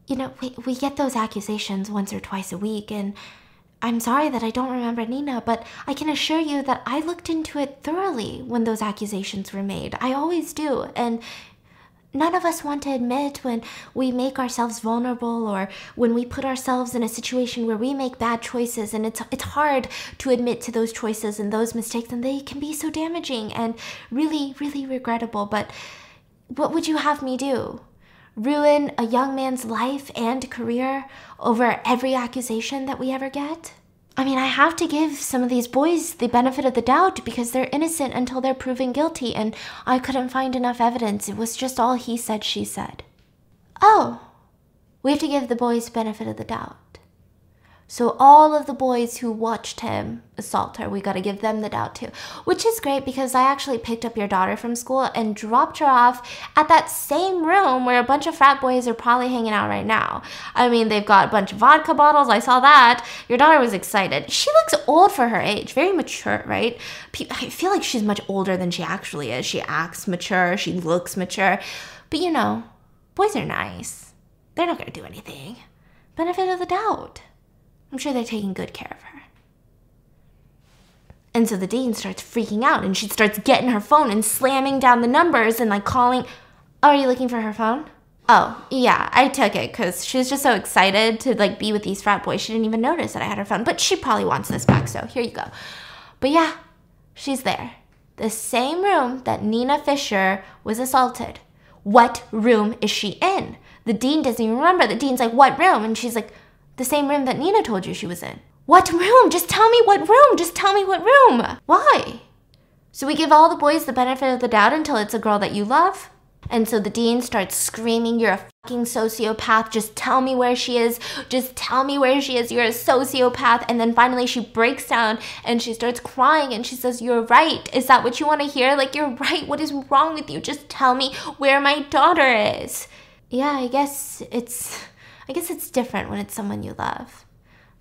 Speaker 1: you know, we, we get those accusations once or twice a week, and I'm sorry that I don't remember Nina, but I can assure you that I looked into it thoroughly when those accusations were made. I always do, and none of us want to admit when we make ourselves vulnerable or when we put ourselves in a situation where we make bad choices and it's it's hard to admit to those choices and those mistakes and they can be so damaging and really really regrettable but what would you have me do ruin a young man's life and career over every accusation that we ever get? I mean, I have to give some of these boys the benefit of the doubt because they're innocent until they're proven guilty, and I couldn't find enough evidence. It was just all he said, she said. Oh, we have to give the boys benefit of the doubt. So all of the boys who watched him assault her, we got to give them the doubt too. Which is great because I actually picked up your daughter from school and dropped her off at that same room where a bunch of frat boys are probably hanging out right now. I mean, they've got a bunch of vodka bottles. I saw that. Your daughter was excited. She looks old for her age, very mature, right? I feel like she's much older than she actually is. She acts mature, she looks mature. But you know, boys are nice. They're not going to do anything. Benefit of the doubt. I'm sure they're taking good care of her. And so the dean starts freaking out and she starts getting her phone and slamming down the numbers and like calling. Oh, are you looking for her phone? Oh, yeah, I took it because she was just so excited to like be with these frat boys. She didn't even notice that I had her phone, but she probably wants this back, so here you go. But yeah, she's there. The same room that Nina Fisher was assaulted. What room is she in? The dean doesn't even remember. The dean's like, What room? And she's like, The same room that Nina told you she was in. What room? Just tell me what room. Just tell me what room. Why? So we give all the boys the benefit of the doubt until it's a girl that you love? And so the dean starts screaming, You're a fucking sociopath. Just tell me where she is. Just tell me where she is. You're a sociopath. And then finally she breaks down and she starts crying and she says, You're right. Is that what you want to hear? Like, you're right. What is wrong with you? Just tell me where my daughter is. Yeah, I guess it's. I guess it's different when it's someone you love.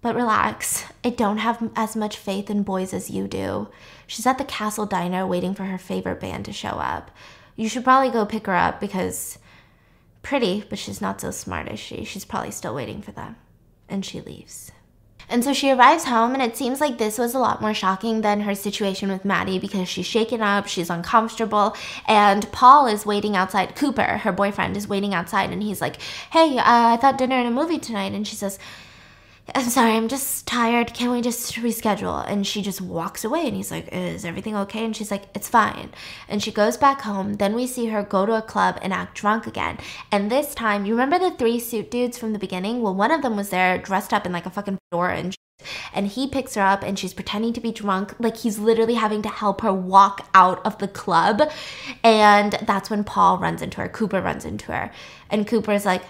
Speaker 1: But relax, I don't have as much faith in boys as you do. She's at the castle diner waiting for her favorite band to show up. You should probably go pick her up because pretty, but she's not so smart as she. She's probably still waiting for them. And she leaves. And so she arrives home, and it seems like this was a lot more shocking than her situation with Maddie because she's shaken up, she's uncomfortable, and Paul is waiting outside. Cooper, her boyfriend, is waiting outside, and he's like, Hey, uh, I thought dinner and a movie tonight. And she says, I'm sorry, I'm just tired. Can we just reschedule? And she just walks away and he's like, Is everything okay? And she's like, It's fine. And she goes back home. Then we see her go to a club and act drunk again. And this time, you remember the three suit dudes from the beginning? Well, one of them was there dressed up in like a fucking orange and he picks her up and she's pretending to be drunk. Like he's literally having to help her walk out of the club. And that's when Paul runs into her. Cooper runs into her. And Cooper's like,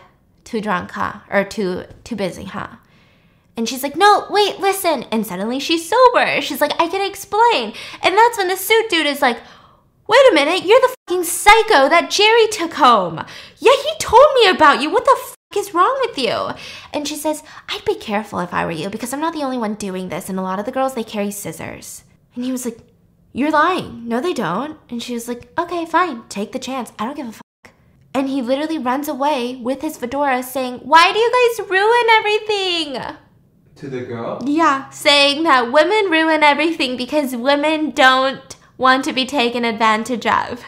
Speaker 1: Too drunk, huh? Or too too busy, huh? And she's like, no, wait, listen. And suddenly she's sober. She's like, I can explain. And that's when the suit dude is like, wait a minute, you're the fucking psycho that Jerry took home. Yeah, he told me about you. What the fuck is wrong with you? And she says, I'd be careful if I were you because I'm not the only one doing this. And a lot of the girls, they carry scissors. And he was like, you're lying. No, they don't. And she was like, okay, fine. Take the chance. I don't give a fuck. And he literally runs away with his fedora saying, why do you guys ruin everything?
Speaker 4: To the girl?
Speaker 1: Yeah, saying that women ruin everything because women don't want to be taken advantage of.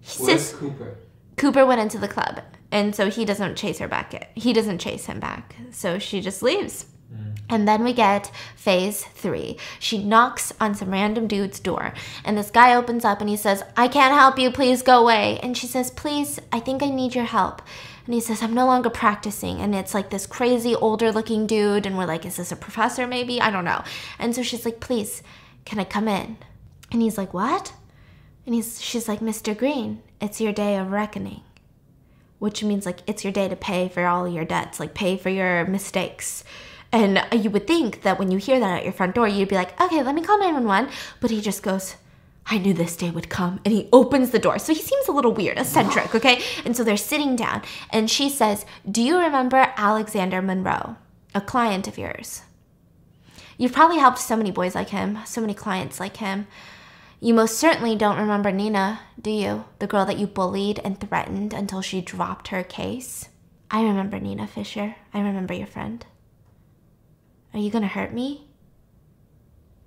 Speaker 1: He
Speaker 4: Where's
Speaker 1: says
Speaker 4: Cooper?
Speaker 1: Cooper went into the club, and so he doesn't chase her back. He doesn't chase him back, so she just leaves. Mm. And then we get phase three. She knocks on some random dude's door, and this guy opens up and he says, I can't help you, please go away. And she says, Please, I think I need your help. And he says, I'm no longer practicing. And it's like this crazy older looking dude, and we're like, Is this a professor maybe? I don't know. And so she's like, Please, can I come in? And he's like, What? And he's she's like, Mr. Green, it's your day of reckoning which means like it's your day to pay for all your debts, like pay for your mistakes. And you would think that when you hear that at your front door, you'd be like, okay, let me call 911. But he just goes, I knew this day would come. And he opens the door. So he seems a little weird, eccentric, okay? And so they're sitting down. And she says, Do you remember Alexander Monroe, a client of yours? You've probably helped so many boys like him, so many clients like him. You most certainly don't remember Nina, do you? The girl that you bullied and threatened until she dropped her case? I remember Nina Fisher. I remember your friend. Are you gonna hurt me?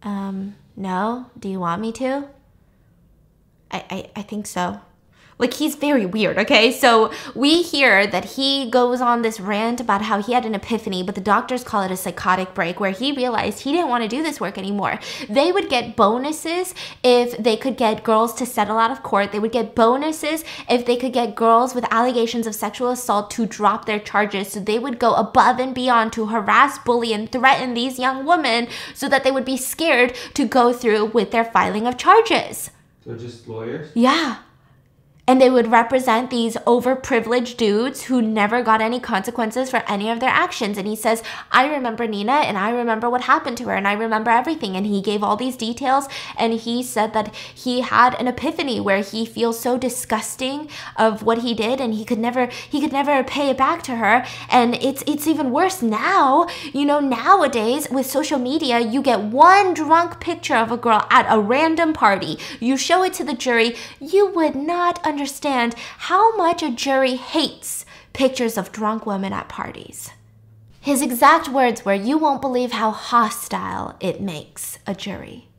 Speaker 1: Um, no. Do you want me to? I, I, think so. Like, he's very weird, okay? So, we hear that he goes on this rant about how he had an epiphany, but the doctors call it a psychotic break, where he realized he didn't want to do this work anymore. They would get bonuses if they could get girls to settle out of court. They would get bonuses if they could get girls with allegations of sexual assault to drop their charges. So, they would go above and beyond to harass, bully, and threaten these young women so that they would be scared to go through with their filing of charges.
Speaker 4: So just lawyers?
Speaker 1: Yeah. And they would represent these overprivileged dudes who never got any consequences for any of their actions. And he says, I remember Nina and I remember what happened to her and I remember everything. And he gave all these details and he said that he had an epiphany where he feels so disgusting of what he did and he could never he could never pay it back to her. And it's it's even worse now. You know, nowadays with social media, you get one drunk picture of a girl at a random party. You show it to the jury, you would not understand how much a jury hates pictures of drunk women at parties. His exact words were, You won't believe how hostile it makes a jury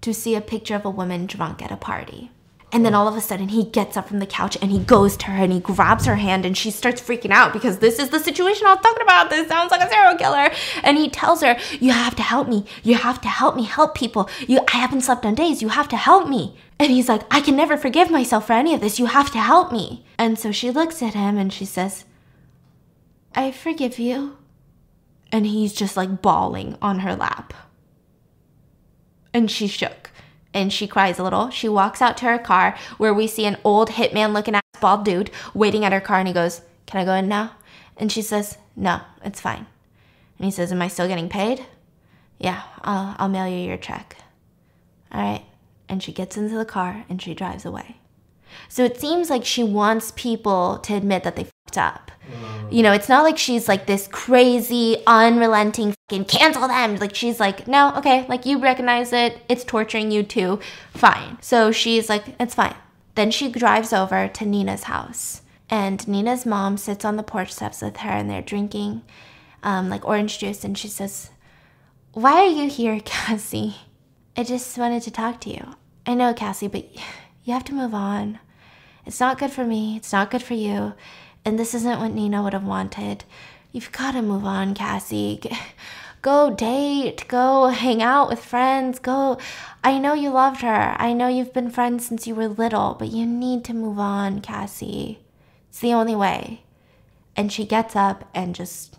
Speaker 1: to see a picture of a woman drunk at a party. And then all of a sudden, he gets up from the couch and he goes to her and he grabs her hand and she starts freaking out because this is the situation I was talking about. This sounds like a serial killer. And he tells her, You have to help me. You have to help me help people. You, I haven't slept on days. You have to help me. And he's like, I can never forgive myself for any of this. You have to help me. And so she looks at him and she says, I forgive you. And he's just like bawling on her lap. And she shook and she cries a little. She walks out to her car where we see an old hitman looking ass bald dude waiting at her car and he goes, Can I go in now? And she says, No, it's fine. And he says, Am I still getting paid? Yeah, I'll, I'll mail you your check. All right. And she gets into the car and she drives away. So it seems like she wants people to admit that they fucked up. You know, it's not like she's like this crazy, unrelenting fucking cancel them. Like she's like, no, okay, like you recognize it. It's torturing you too. Fine. So she's like, it's fine. Then she drives over to Nina's house. And Nina's mom sits on the porch steps with her and they're drinking um, like orange juice. And she says, Why are you here, [laughs] Cassie? I just wanted to talk to you. I know, Cassie, but you have to move on. It's not good for me. It's not good for you. And this isn't what Nina would have wanted. You've got to move on, Cassie. Go date, go hang out with friends, go. I know you loved her. I know you've been friends since you were little, but you need to move on, Cassie. It's the only way. And she gets up and just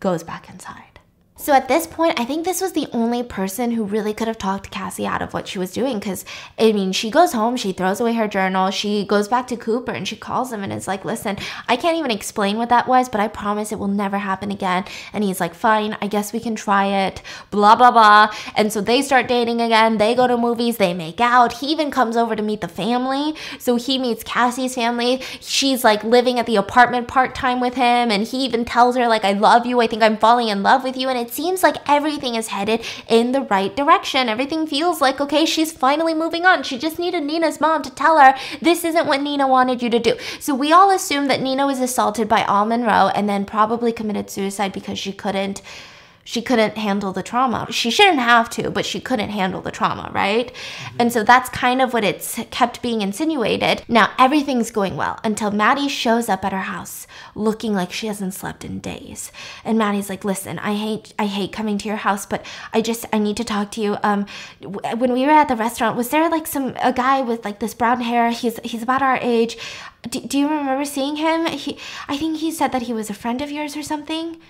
Speaker 1: goes back inside. So at this point, I think this was the only person who really could have talked Cassie out of what she was doing. Because, I mean, she goes home, she throws away her journal, she goes back to Cooper and she calls him and is like, listen, I can't even explain what that was, but I promise it will never happen again. And he's like, fine, I guess we can try it, blah, blah, blah. And so they start dating again. They go to movies, they make out. He even comes over to meet the family. So he meets Cassie's family. She's like living at the apartment part time with him. And he even tells her, like, I love you. I think I'm falling in love with you. And it seems like everything is headed in the right direction. Everything feels like, okay, she's finally moving on. She just needed Nina's mom to tell her this isn't what Nina wanted you to do. So we all assume that Nina was assaulted by Al Monroe and then probably committed suicide because she couldn't she couldn't handle the trauma. She shouldn't have to, but she couldn't handle the trauma, right? And so that's kind of what it's kept being insinuated. Now, everything's going well until Maddie shows up at her house looking like she hasn't slept in days. And Maddie's like, "Listen, I hate I hate coming to your house, but I just I need to talk to you. Um when we were at the restaurant, was there like some a guy with like this brown hair? He's he's about our age. Do, do you remember seeing him? He I think he said that he was a friend of yours or something."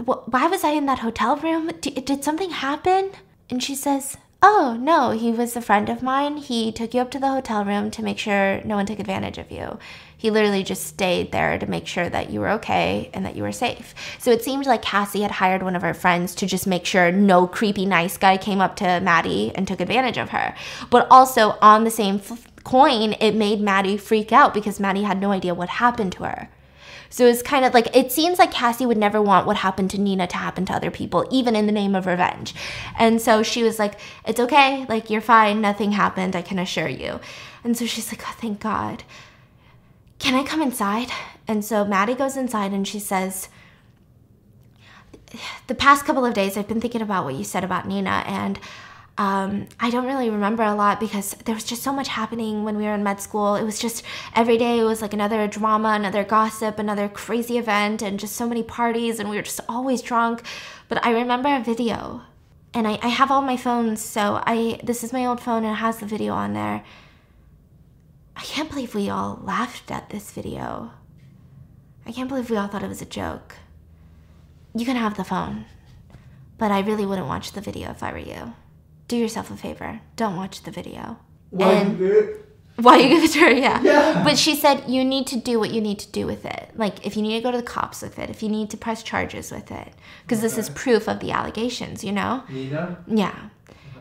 Speaker 1: Wh- why was I in that hotel room? D- did something happen? And she says, Oh, no, he was a friend of mine. He took you up to the hotel room to make sure no one took advantage of you. He literally just stayed there to make sure that you were okay and that you were safe. So it seemed like Cassie had hired one of her friends to just make sure no creepy nice guy came up to Maddie and took advantage of her. But also, on the same f- coin, it made Maddie freak out because Maddie had no idea what happened to her. So it's kind of like it seems like Cassie would never want what happened to Nina to happen to other people, even in the name of revenge. And so she was like, It's okay, like you're fine, nothing happened, I can assure you. And so she's like, Oh, thank God. Can I come inside? And so Maddie goes inside and she says, The past couple of days I've been thinking about what you said about Nina and um, I don't really remember a lot because there was just so much happening when we were in med school. It was just every day it was like another drama, another gossip, another crazy event, and just so many parties, and we were just always drunk. But I remember a video, and I, I have all my phones, so I this is my old phone and it has the video on there. I can't believe we all laughed at this video. I can't believe we all thought it was a joke. You can have the phone, but I really wouldn't watch the video if I were you do yourself a favor. Don't watch the video.
Speaker 4: Why
Speaker 1: And-
Speaker 4: you did?
Speaker 1: Why you give it to her? Yeah. [laughs]
Speaker 4: Yeah.
Speaker 1: But she said you need to do what you need to do with it. Like if you need to go to the cops with it, if you need to press charges with it, because this is proof of the allegations. You know.
Speaker 4: Nina?
Speaker 1: Yeah.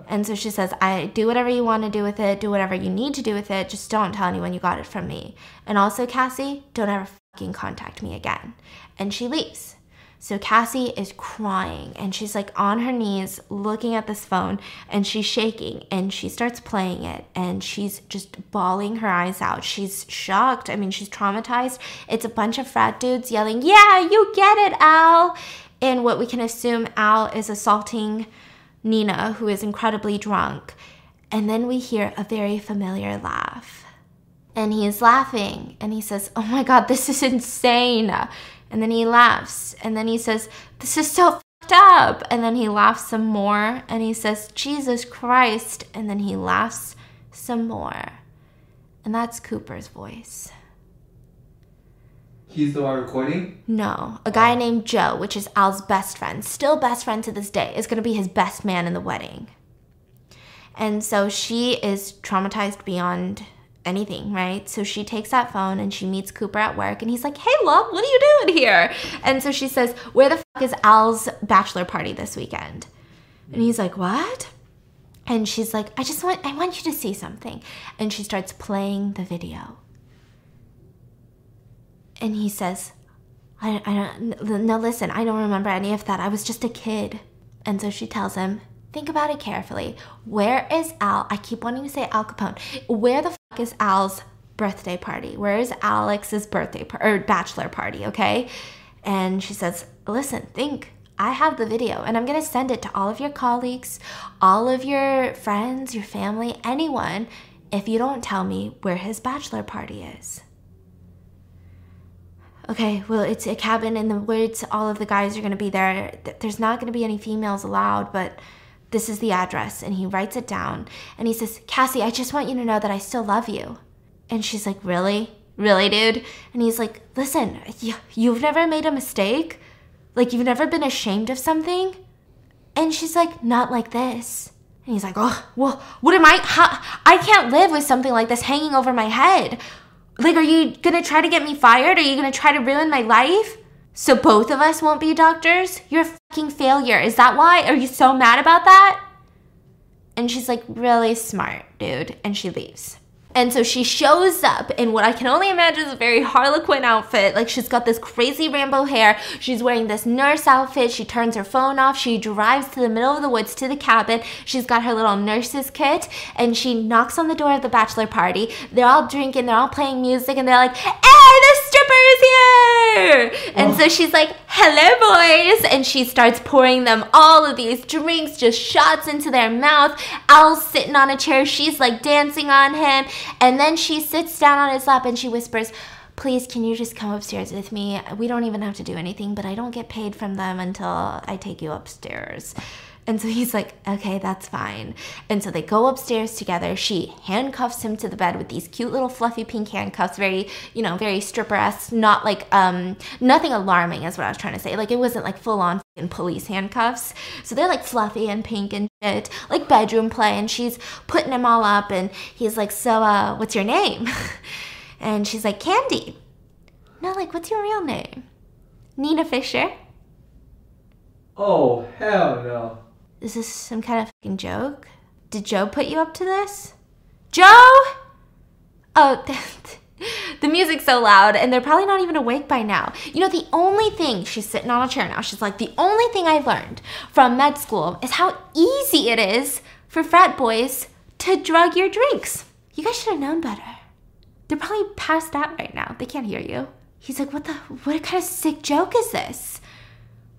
Speaker 1: And so she says, I do whatever you want to do with it, do whatever you need to do with it, just don't tell anyone you got it from me. And also, Cassie, don't ever fucking contact me again. And she leaves. So Cassie is crying and she's like on her knees looking at this phone and she's shaking and she starts playing it and she's just bawling her eyes out. She's shocked. I mean, she's traumatized. It's a bunch of frat dudes yelling, Yeah, you get it, Al. And what we can assume Al is assaulting Nina, who is incredibly drunk. And then we hear a very familiar laugh. And he is laughing and he says, Oh my God, this is insane. And then he laughs and then he says, This is so fucked up. And then he laughs some more and he says, Jesus Christ. And then he laughs some more. And that's Cooper's voice.
Speaker 4: He's the one recording?
Speaker 1: No, a guy oh. named Joe, which is Al's best friend, still best friend to this day, is going to be his best man in the wedding. And so she is traumatized beyond anything, right? So she takes that phone and she meets Cooper at work and he's like, "Hey, love, what are you doing here?" And so she says, "Where the fuck is Al's bachelor party this weekend?" And he's like, "What?" And she's like, "I just want I want you to see something." And she starts playing the video. And he says, I, I don't, no, listen, I don't remember any of that. I was just a kid. And so she tells him, think about it carefully. Where is Al? I keep wanting to say Al Capone. Where the fuck is Al's birthday party? Where is Alex's birthday par- or bachelor party? Okay. And she says, listen, think. I have the video and I'm going to send it to all of your colleagues, all of your friends, your family, anyone, if you don't tell me where his bachelor party is. Okay, well, it's a cabin in the woods. All of the guys are going to be there. There's not going to be any females allowed, but this is the address. And he writes it down. And he says, Cassie, I just want you to know that I still love you. And she's like, Really? Really, dude? And he's like, Listen, you've never made a mistake? Like, you've never been ashamed of something? And she's like, Not like this. And he's like, Oh, well, what am I? How, I can't live with something like this hanging over my head. Like, are you gonna try to get me fired? Are you gonna try to ruin my life? So both of us won't be doctors? You're a fucking failure. Is that why? Are you so mad about that? And she's like, really smart, dude. And she leaves. And so she shows up in what I can only imagine is a very Harlequin outfit. Like she's got this crazy rainbow hair. She's wearing this nurse outfit. She turns her phone off. She drives to the middle of the woods to the cabin. She's got her little nurse's kit and she knocks on the door of the bachelor party. They're all drinking, they're all playing music, and they're like, hey, the stripper is here! And so she's like, hello, boys. And she starts pouring them all of these drinks, just shots into their mouth. Al's sitting on a chair. She's like dancing on him. And then she sits down on his lap and she whispers, Please, can you just come upstairs with me? We don't even have to do anything, but I don't get paid from them until I take you upstairs. And so he's like, okay, that's fine. And so they go upstairs together. She handcuffs him to the bed with these cute little fluffy pink handcuffs, very, you know, very stripper-esque, not like, um, nothing alarming is what I was trying to say. Like it wasn't like full on police handcuffs. So they're like fluffy and pink and shit, like bedroom play. And she's putting him all up and he's like, so, uh, what's your name? [laughs] and she's like, Candy. No, like, what's your real name? Nina Fisher.
Speaker 4: Oh, hell no.
Speaker 1: Is this some kind of fucking joke? Did Joe put you up to this? Joe? Oh, [laughs] the music's so loud, and they're probably not even awake by now. You know, the only thing, she's sitting on a chair now, she's like, the only thing I learned from med school is how easy it is for frat boys to drug your drinks. You guys should have known better. They're probably passed out right now. They can't hear you. He's like, what the, what kind of sick joke is this?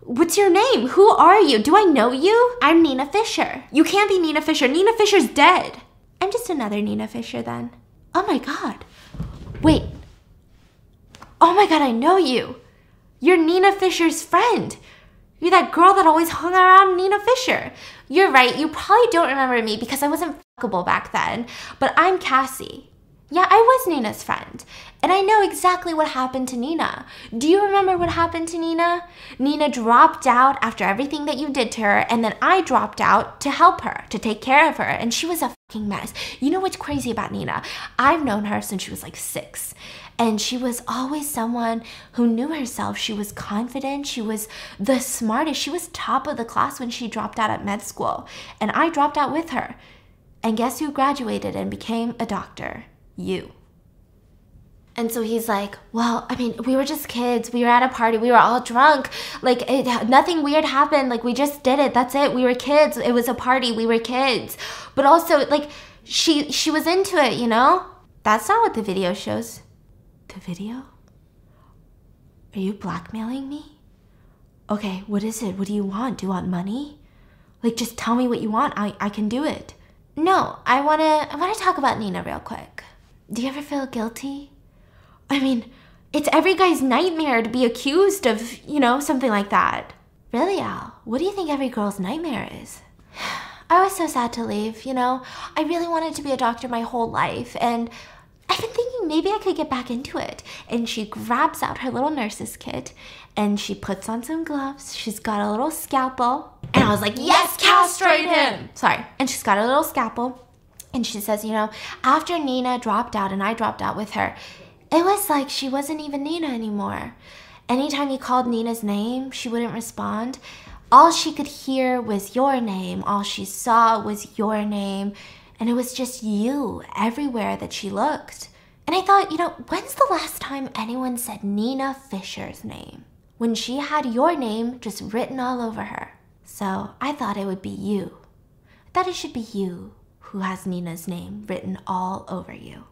Speaker 1: What's your name? Who are you? Do I know you? I'm Nina Fisher. You can't be Nina Fisher. Nina Fisher's dead. I'm just another Nina Fisher then. Oh my god. Wait. Oh my god, I know you. You're Nina Fisher's friend. You're that girl that always hung around Nina Fisher. You're right, you probably don't remember me because I wasn't fuckable back then. But I'm Cassie. Yeah, I was Nina's friend. And I know exactly what happened to Nina. Do you remember what happened to Nina? Nina dropped out after everything that you did to her, and then I dropped out to help her, to take care of her, and she was a fucking mess. You know what's crazy about Nina? I've known her since she was like six. And she was always someone who knew herself. She was confident. She was the smartest. She was top of the class when she dropped out at med school. And I dropped out with her. And guess who graduated and became a doctor? You. And so he's like, Well, I mean, we were just kids. We were at a party. We were all drunk. Like, it, nothing weird happened. Like, we just did it. That's it. We were kids. It was a party. We were kids. But also, like, she she was into it, you know? That's not what the video shows. The video? Are you blackmailing me? Okay, what is it? What do you want? Do you want money? Like, just tell me what you want. I, I can do it. No, I wanna I wanna talk about Nina real quick. Do you ever feel guilty? I mean, it's every guy's nightmare to be accused of, you know, something like that. Really, Al? What do you think every girl's nightmare is? [sighs] I was so sad to leave, you know? I really wanted to be a doctor my whole life, and I've been thinking maybe I could get back into it. And she grabs out her little nurse's kit and she puts on some gloves. She's got a little scalpel. And I was like, yes, castrate him! Sorry. And she's got a little scalpel. And she says, you know, after Nina dropped out and I dropped out with her, it was like she wasn't even Nina anymore. Anytime you called Nina's name, she wouldn't respond. All she could hear was your name. All she saw was your name. And it was just you everywhere that she looked. And I thought, you know, when's the last time anyone said Nina Fisher's name? When she had your name just written all over her. So I thought it would be you. I thought it should be you who has Nina's name written all over you.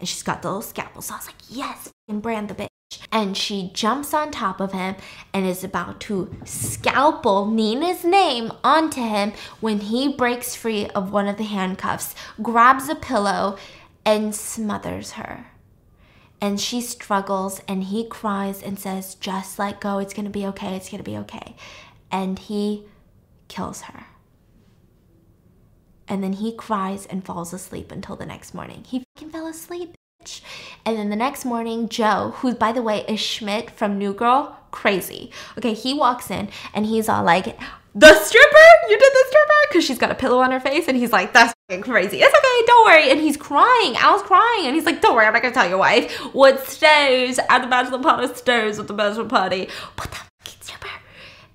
Speaker 1: And she's got the little scalpel, so I was like, yes, and brand the bitch. And she jumps on top of him and is about to scalpel Nina's name onto him when he breaks free of one of the handcuffs, grabs a pillow, and smothers her. And she struggles and he cries and says, Just let go. It's going to be okay. It's going to be okay. And he kills her. And then he cries and falls asleep until the next morning. He fucking fell asleep. bitch. And then the next morning, Joe, who by the way is Schmidt from New Girl, crazy. Okay, he walks in and he's all like, the stripper? You did the stripper? Because she's got a pillow on her face, and he's like, that's crazy. It's okay, don't worry. And he's crying. Al's crying, and he's like, don't worry, I'm not gonna tell your wife what stays at the bachelor party stays at the bachelor party. But the fucking stripper.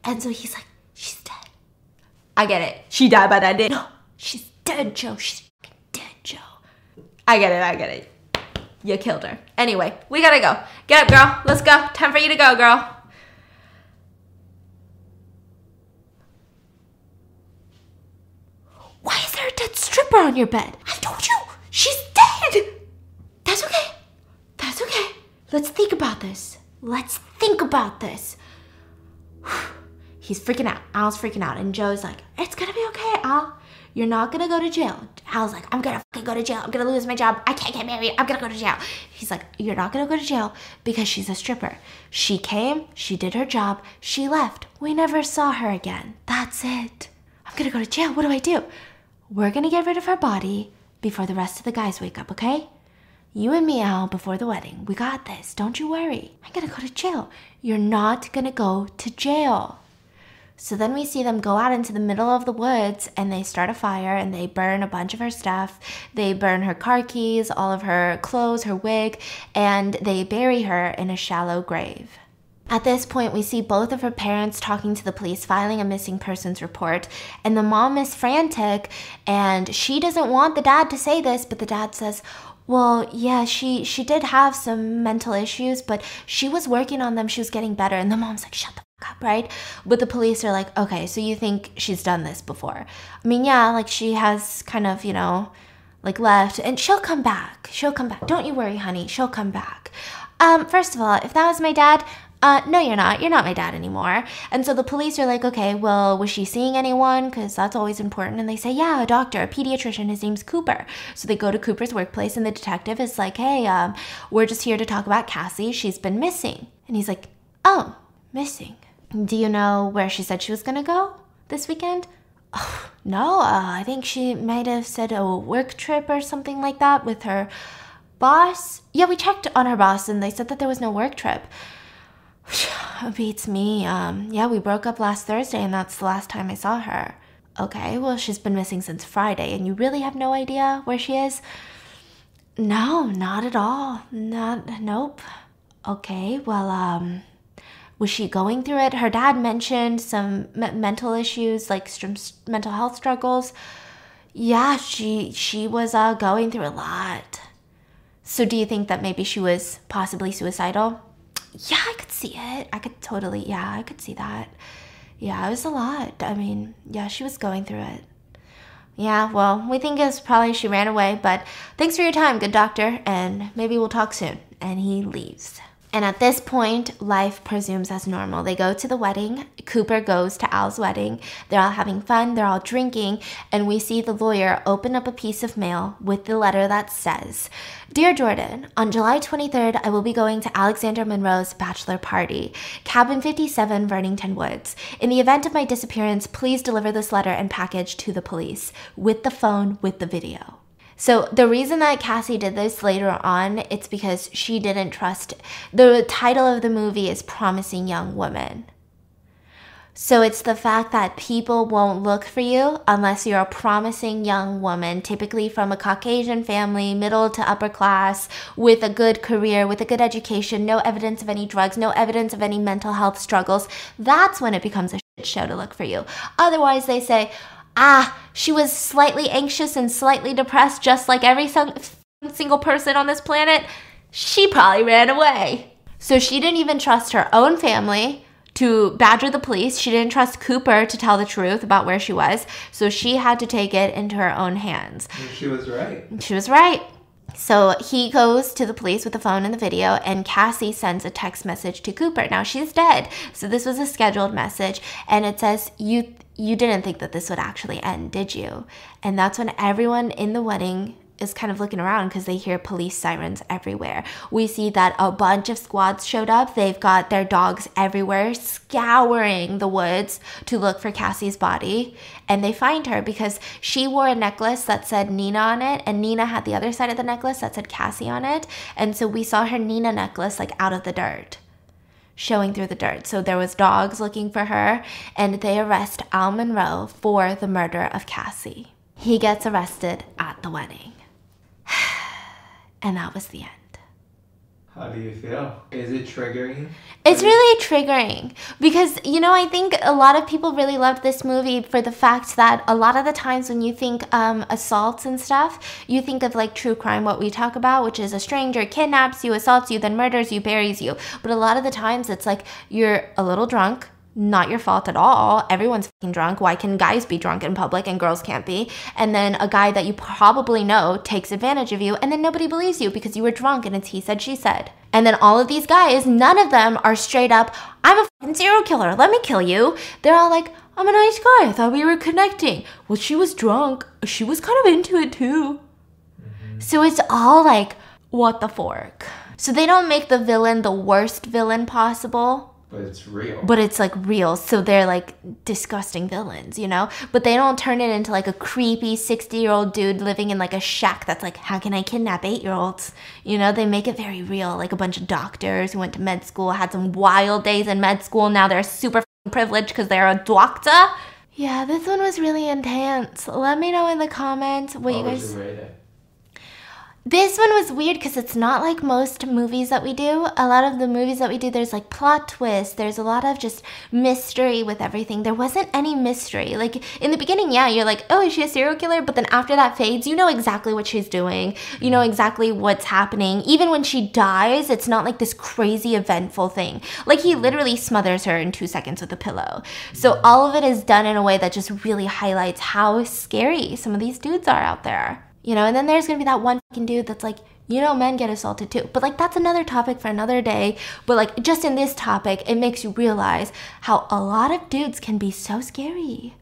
Speaker 1: And so he's like, she's dead. I get it. She died by that day. [gasps] No, she's dead, Joe. She's dead, Joe. I get it. I get it. You killed her. Anyway, we gotta go. Get up, girl. Let's go. Time for you to go, girl. Why is there a dead stripper on your bed? I told you. She's dead. That's okay. That's okay. Let's think about this. Let's think about this. [sighs] He's freaking out. Al's freaking out. And Joe's like, it's gonna be okay, Al. You're not gonna go to jail. Al's like, I'm gonna go to jail. I'm gonna lose my job. I can't get married. I'm gonna go to jail. He's like, You're not gonna go to jail because she's a stripper. She came, she did her job, she left. We never saw her again. That's it. I'm gonna go to jail. What do I do? We're gonna get rid of her body before the rest of the guys wake up, okay? You and me, Al, before the wedding. We got this. Don't you worry. I'm gonna go to jail. You're not gonna go to jail. So then we see them go out into the middle of the woods and they start a fire and they burn a bunch of her stuff. They burn her car keys, all of her clothes, her wig, and they bury her in a shallow grave. At this point, we see both of her parents talking to the police, filing a missing persons report, and the mom is frantic and she doesn't want the dad to say this, but the dad says, well, yeah, she she did have some mental issues, but she was working on them. She was getting better. And the mom's like, "Shut the up, right?" But the police are like, "Okay, so you think she's done this before?" I mean, yeah, like she has kind of, you know, like left, and she'll come back. She'll come back. Don't you worry, honey. She'll come back. Um, first of all, if that was my dad, uh, no, you're not. You're not my dad anymore. And so the police are like, okay, well, was she seeing anyone? Because that's always important. And they say, yeah, a doctor, a pediatrician. His name's Cooper. So they go to Cooper's workplace, and the detective is like, hey, um, we're just here to talk about Cassie. She's been missing. And he's like, oh, missing. Do you know where she said she was to go this weekend? [sighs] No, uh, I think she might have said a work trip or something like that with her boss. Yeah, we checked on her boss and they said that there was no work trip. [sighs] Beats me. Um, yeah, we broke up last Thursday and that's the last time I saw her. Okay, well, she's been missing since Friday and you really have no idea where she is? No, not at all. Not, nope. Okay, well, um, was she going through it? Her dad mentioned some me- mental issues, like str- mental health struggles. Yeah, she she was uh, going through a lot. So, do you think that maybe she was possibly suicidal? Yeah, I could see it. I could totally, yeah, I could see that. Yeah, it was a lot. I mean, yeah, she was going through it. Yeah, well, we think it's probably she ran away, but thanks for your time, good doctor, and maybe we'll talk soon. And he leaves. And at this point, life presumes as normal. They go to the wedding. Cooper goes to Al's wedding. They're all having fun, they're all drinking, and we see the lawyer open up a piece of mail with the letter that says Dear Jordan, on July 23rd, I will be going to Alexander Monroe's bachelor party, Cabin 57, Vernington Woods. In the event of my disappearance, please deliver this letter and package to the police with the phone with the video. So the reason that Cassie did this later on, it's because she didn't trust. The title of the movie is Promising Young Woman. So it's the fact that people won't look for you unless you're a promising young woman, typically from a Caucasian family, middle to upper class, with a good career, with a good education, no evidence of any drugs, no evidence of any mental health struggles. That's when it becomes a shit show to look for you. Otherwise, they say, ah, she was slightly anxious and slightly depressed, just like every single person on this planet. She probably ran away. So she didn't even trust her own family to badger the police. She didn't trust Cooper to tell the truth about where she was. So she had to take it into her own hands.
Speaker 4: She was right.
Speaker 1: She was right. So he goes to the police with the phone and the video, and Cassie sends a text message to Cooper. Now she's dead, so this was a scheduled message, and it says, "You you didn't think that this would actually end, did you?" And that's when everyone in the wedding is kind of looking around because they hear police sirens everywhere. We see that a bunch of squads showed up. They've got their dogs everywhere, scouring the woods to look for Cassie's body. And they find her because she wore a necklace that said Nina on it, and Nina had the other side of the necklace that said Cassie on it. And so we saw her Nina necklace like out of the dirt showing through the dirt. So there was dogs looking for her and they arrest Al Monroe for the murder of Cassie. He gets arrested at the wedding. [sighs] and that was the end.
Speaker 4: How do you feel? Is it triggering?
Speaker 1: It's really triggering because, you know, I think a lot of people really loved this movie for the fact that a lot of the times when you think um, assaults and stuff, you think of like true crime, what we talk about, which is a stranger kidnaps you, assaults you, then murders you, buries you. But a lot of the times it's like you're a little drunk, not your fault at all. Everyone's fucking drunk. Why can guys be drunk in public and girls can't be? And then a guy that you probably know takes advantage of you, and then nobody believes you because you were drunk and it's he said, she said. And then all of these guys, none of them are straight up, I'm a fucking serial killer. Let me kill you. They're all like, I'm a nice guy. I thought we were connecting. Well, she was drunk. She was kind of into it too. Mm-hmm. So it's all like, what the fork? So they don't make the villain the worst villain possible
Speaker 4: But it's real.
Speaker 1: but it's like real. So they're like disgusting villains you know? But they don't turn it into like a creepy 60 year old dude living in like a shack that's like how can i kidnap eight year olds you know they make it very real. Like a bunch of doctors who went to med school had some wild days in med school now they're super privileged because they're a doctor? Yeah this one was really intense. Let me know in the comments what, you
Speaker 4: What
Speaker 1: guys
Speaker 4: you it?
Speaker 1: This one was weird because it's not like most movies that we do. A lot of the movies that we do, there's like plot twists. There's a lot of just mystery with everything. There wasn't any mystery. Like in the beginning, yeah, you're like, oh, is she a serial killer? But then after that fades, you know exactly what she's doing. You know exactly what's happening. Even when she dies, it's not like this crazy eventful thing. Like he literally smothers her in two seconds with a pillow. So all of it is done in a way that just really highlights how scary some of these dudes are out there. You know, and then there's gonna be that one fucking dude that's like, you know, men get assaulted too. But like, that's another topic for another day. But like, just in this topic, it makes you realize how a lot of dudes can be so scary.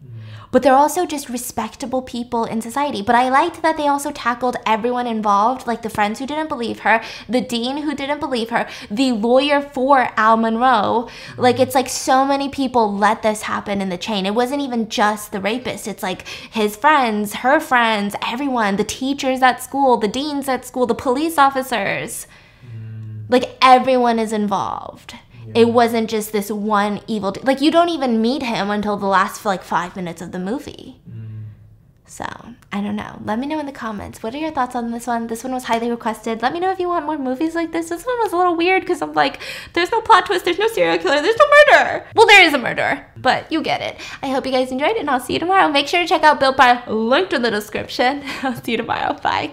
Speaker 1: But they're also just respectable people in society. But I liked that they also tackled everyone involved, like the friends who didn't believe her, the dean who didn't believe her, the lawyer for Al Monroe. Like it's like so many people let this happen in the chain. It wasn't even just the rapist. It's like his friends, her friends, everyone, the teachers at school, the deans at school, the police officers. Mm. Like everyone is involved. It wasn't just this one evil. d- Like you don't even meet him until the last like five minutes of the movie. Mm. So I don't know. Let me know in the comments. What are your thoughts on this one? This one was highly requested. Let me know if you want more movies like this. This one was a little weird because I'm like, there's no plot twist, there's no serial killer, there's no murder. Well, there is a murder, but you get it. I hope you guys enjoyed it, and I'll see you tomorrow. Make sure to check out Built Bar, linked in the description. [laughs] I'll see you tomorrow. Bye.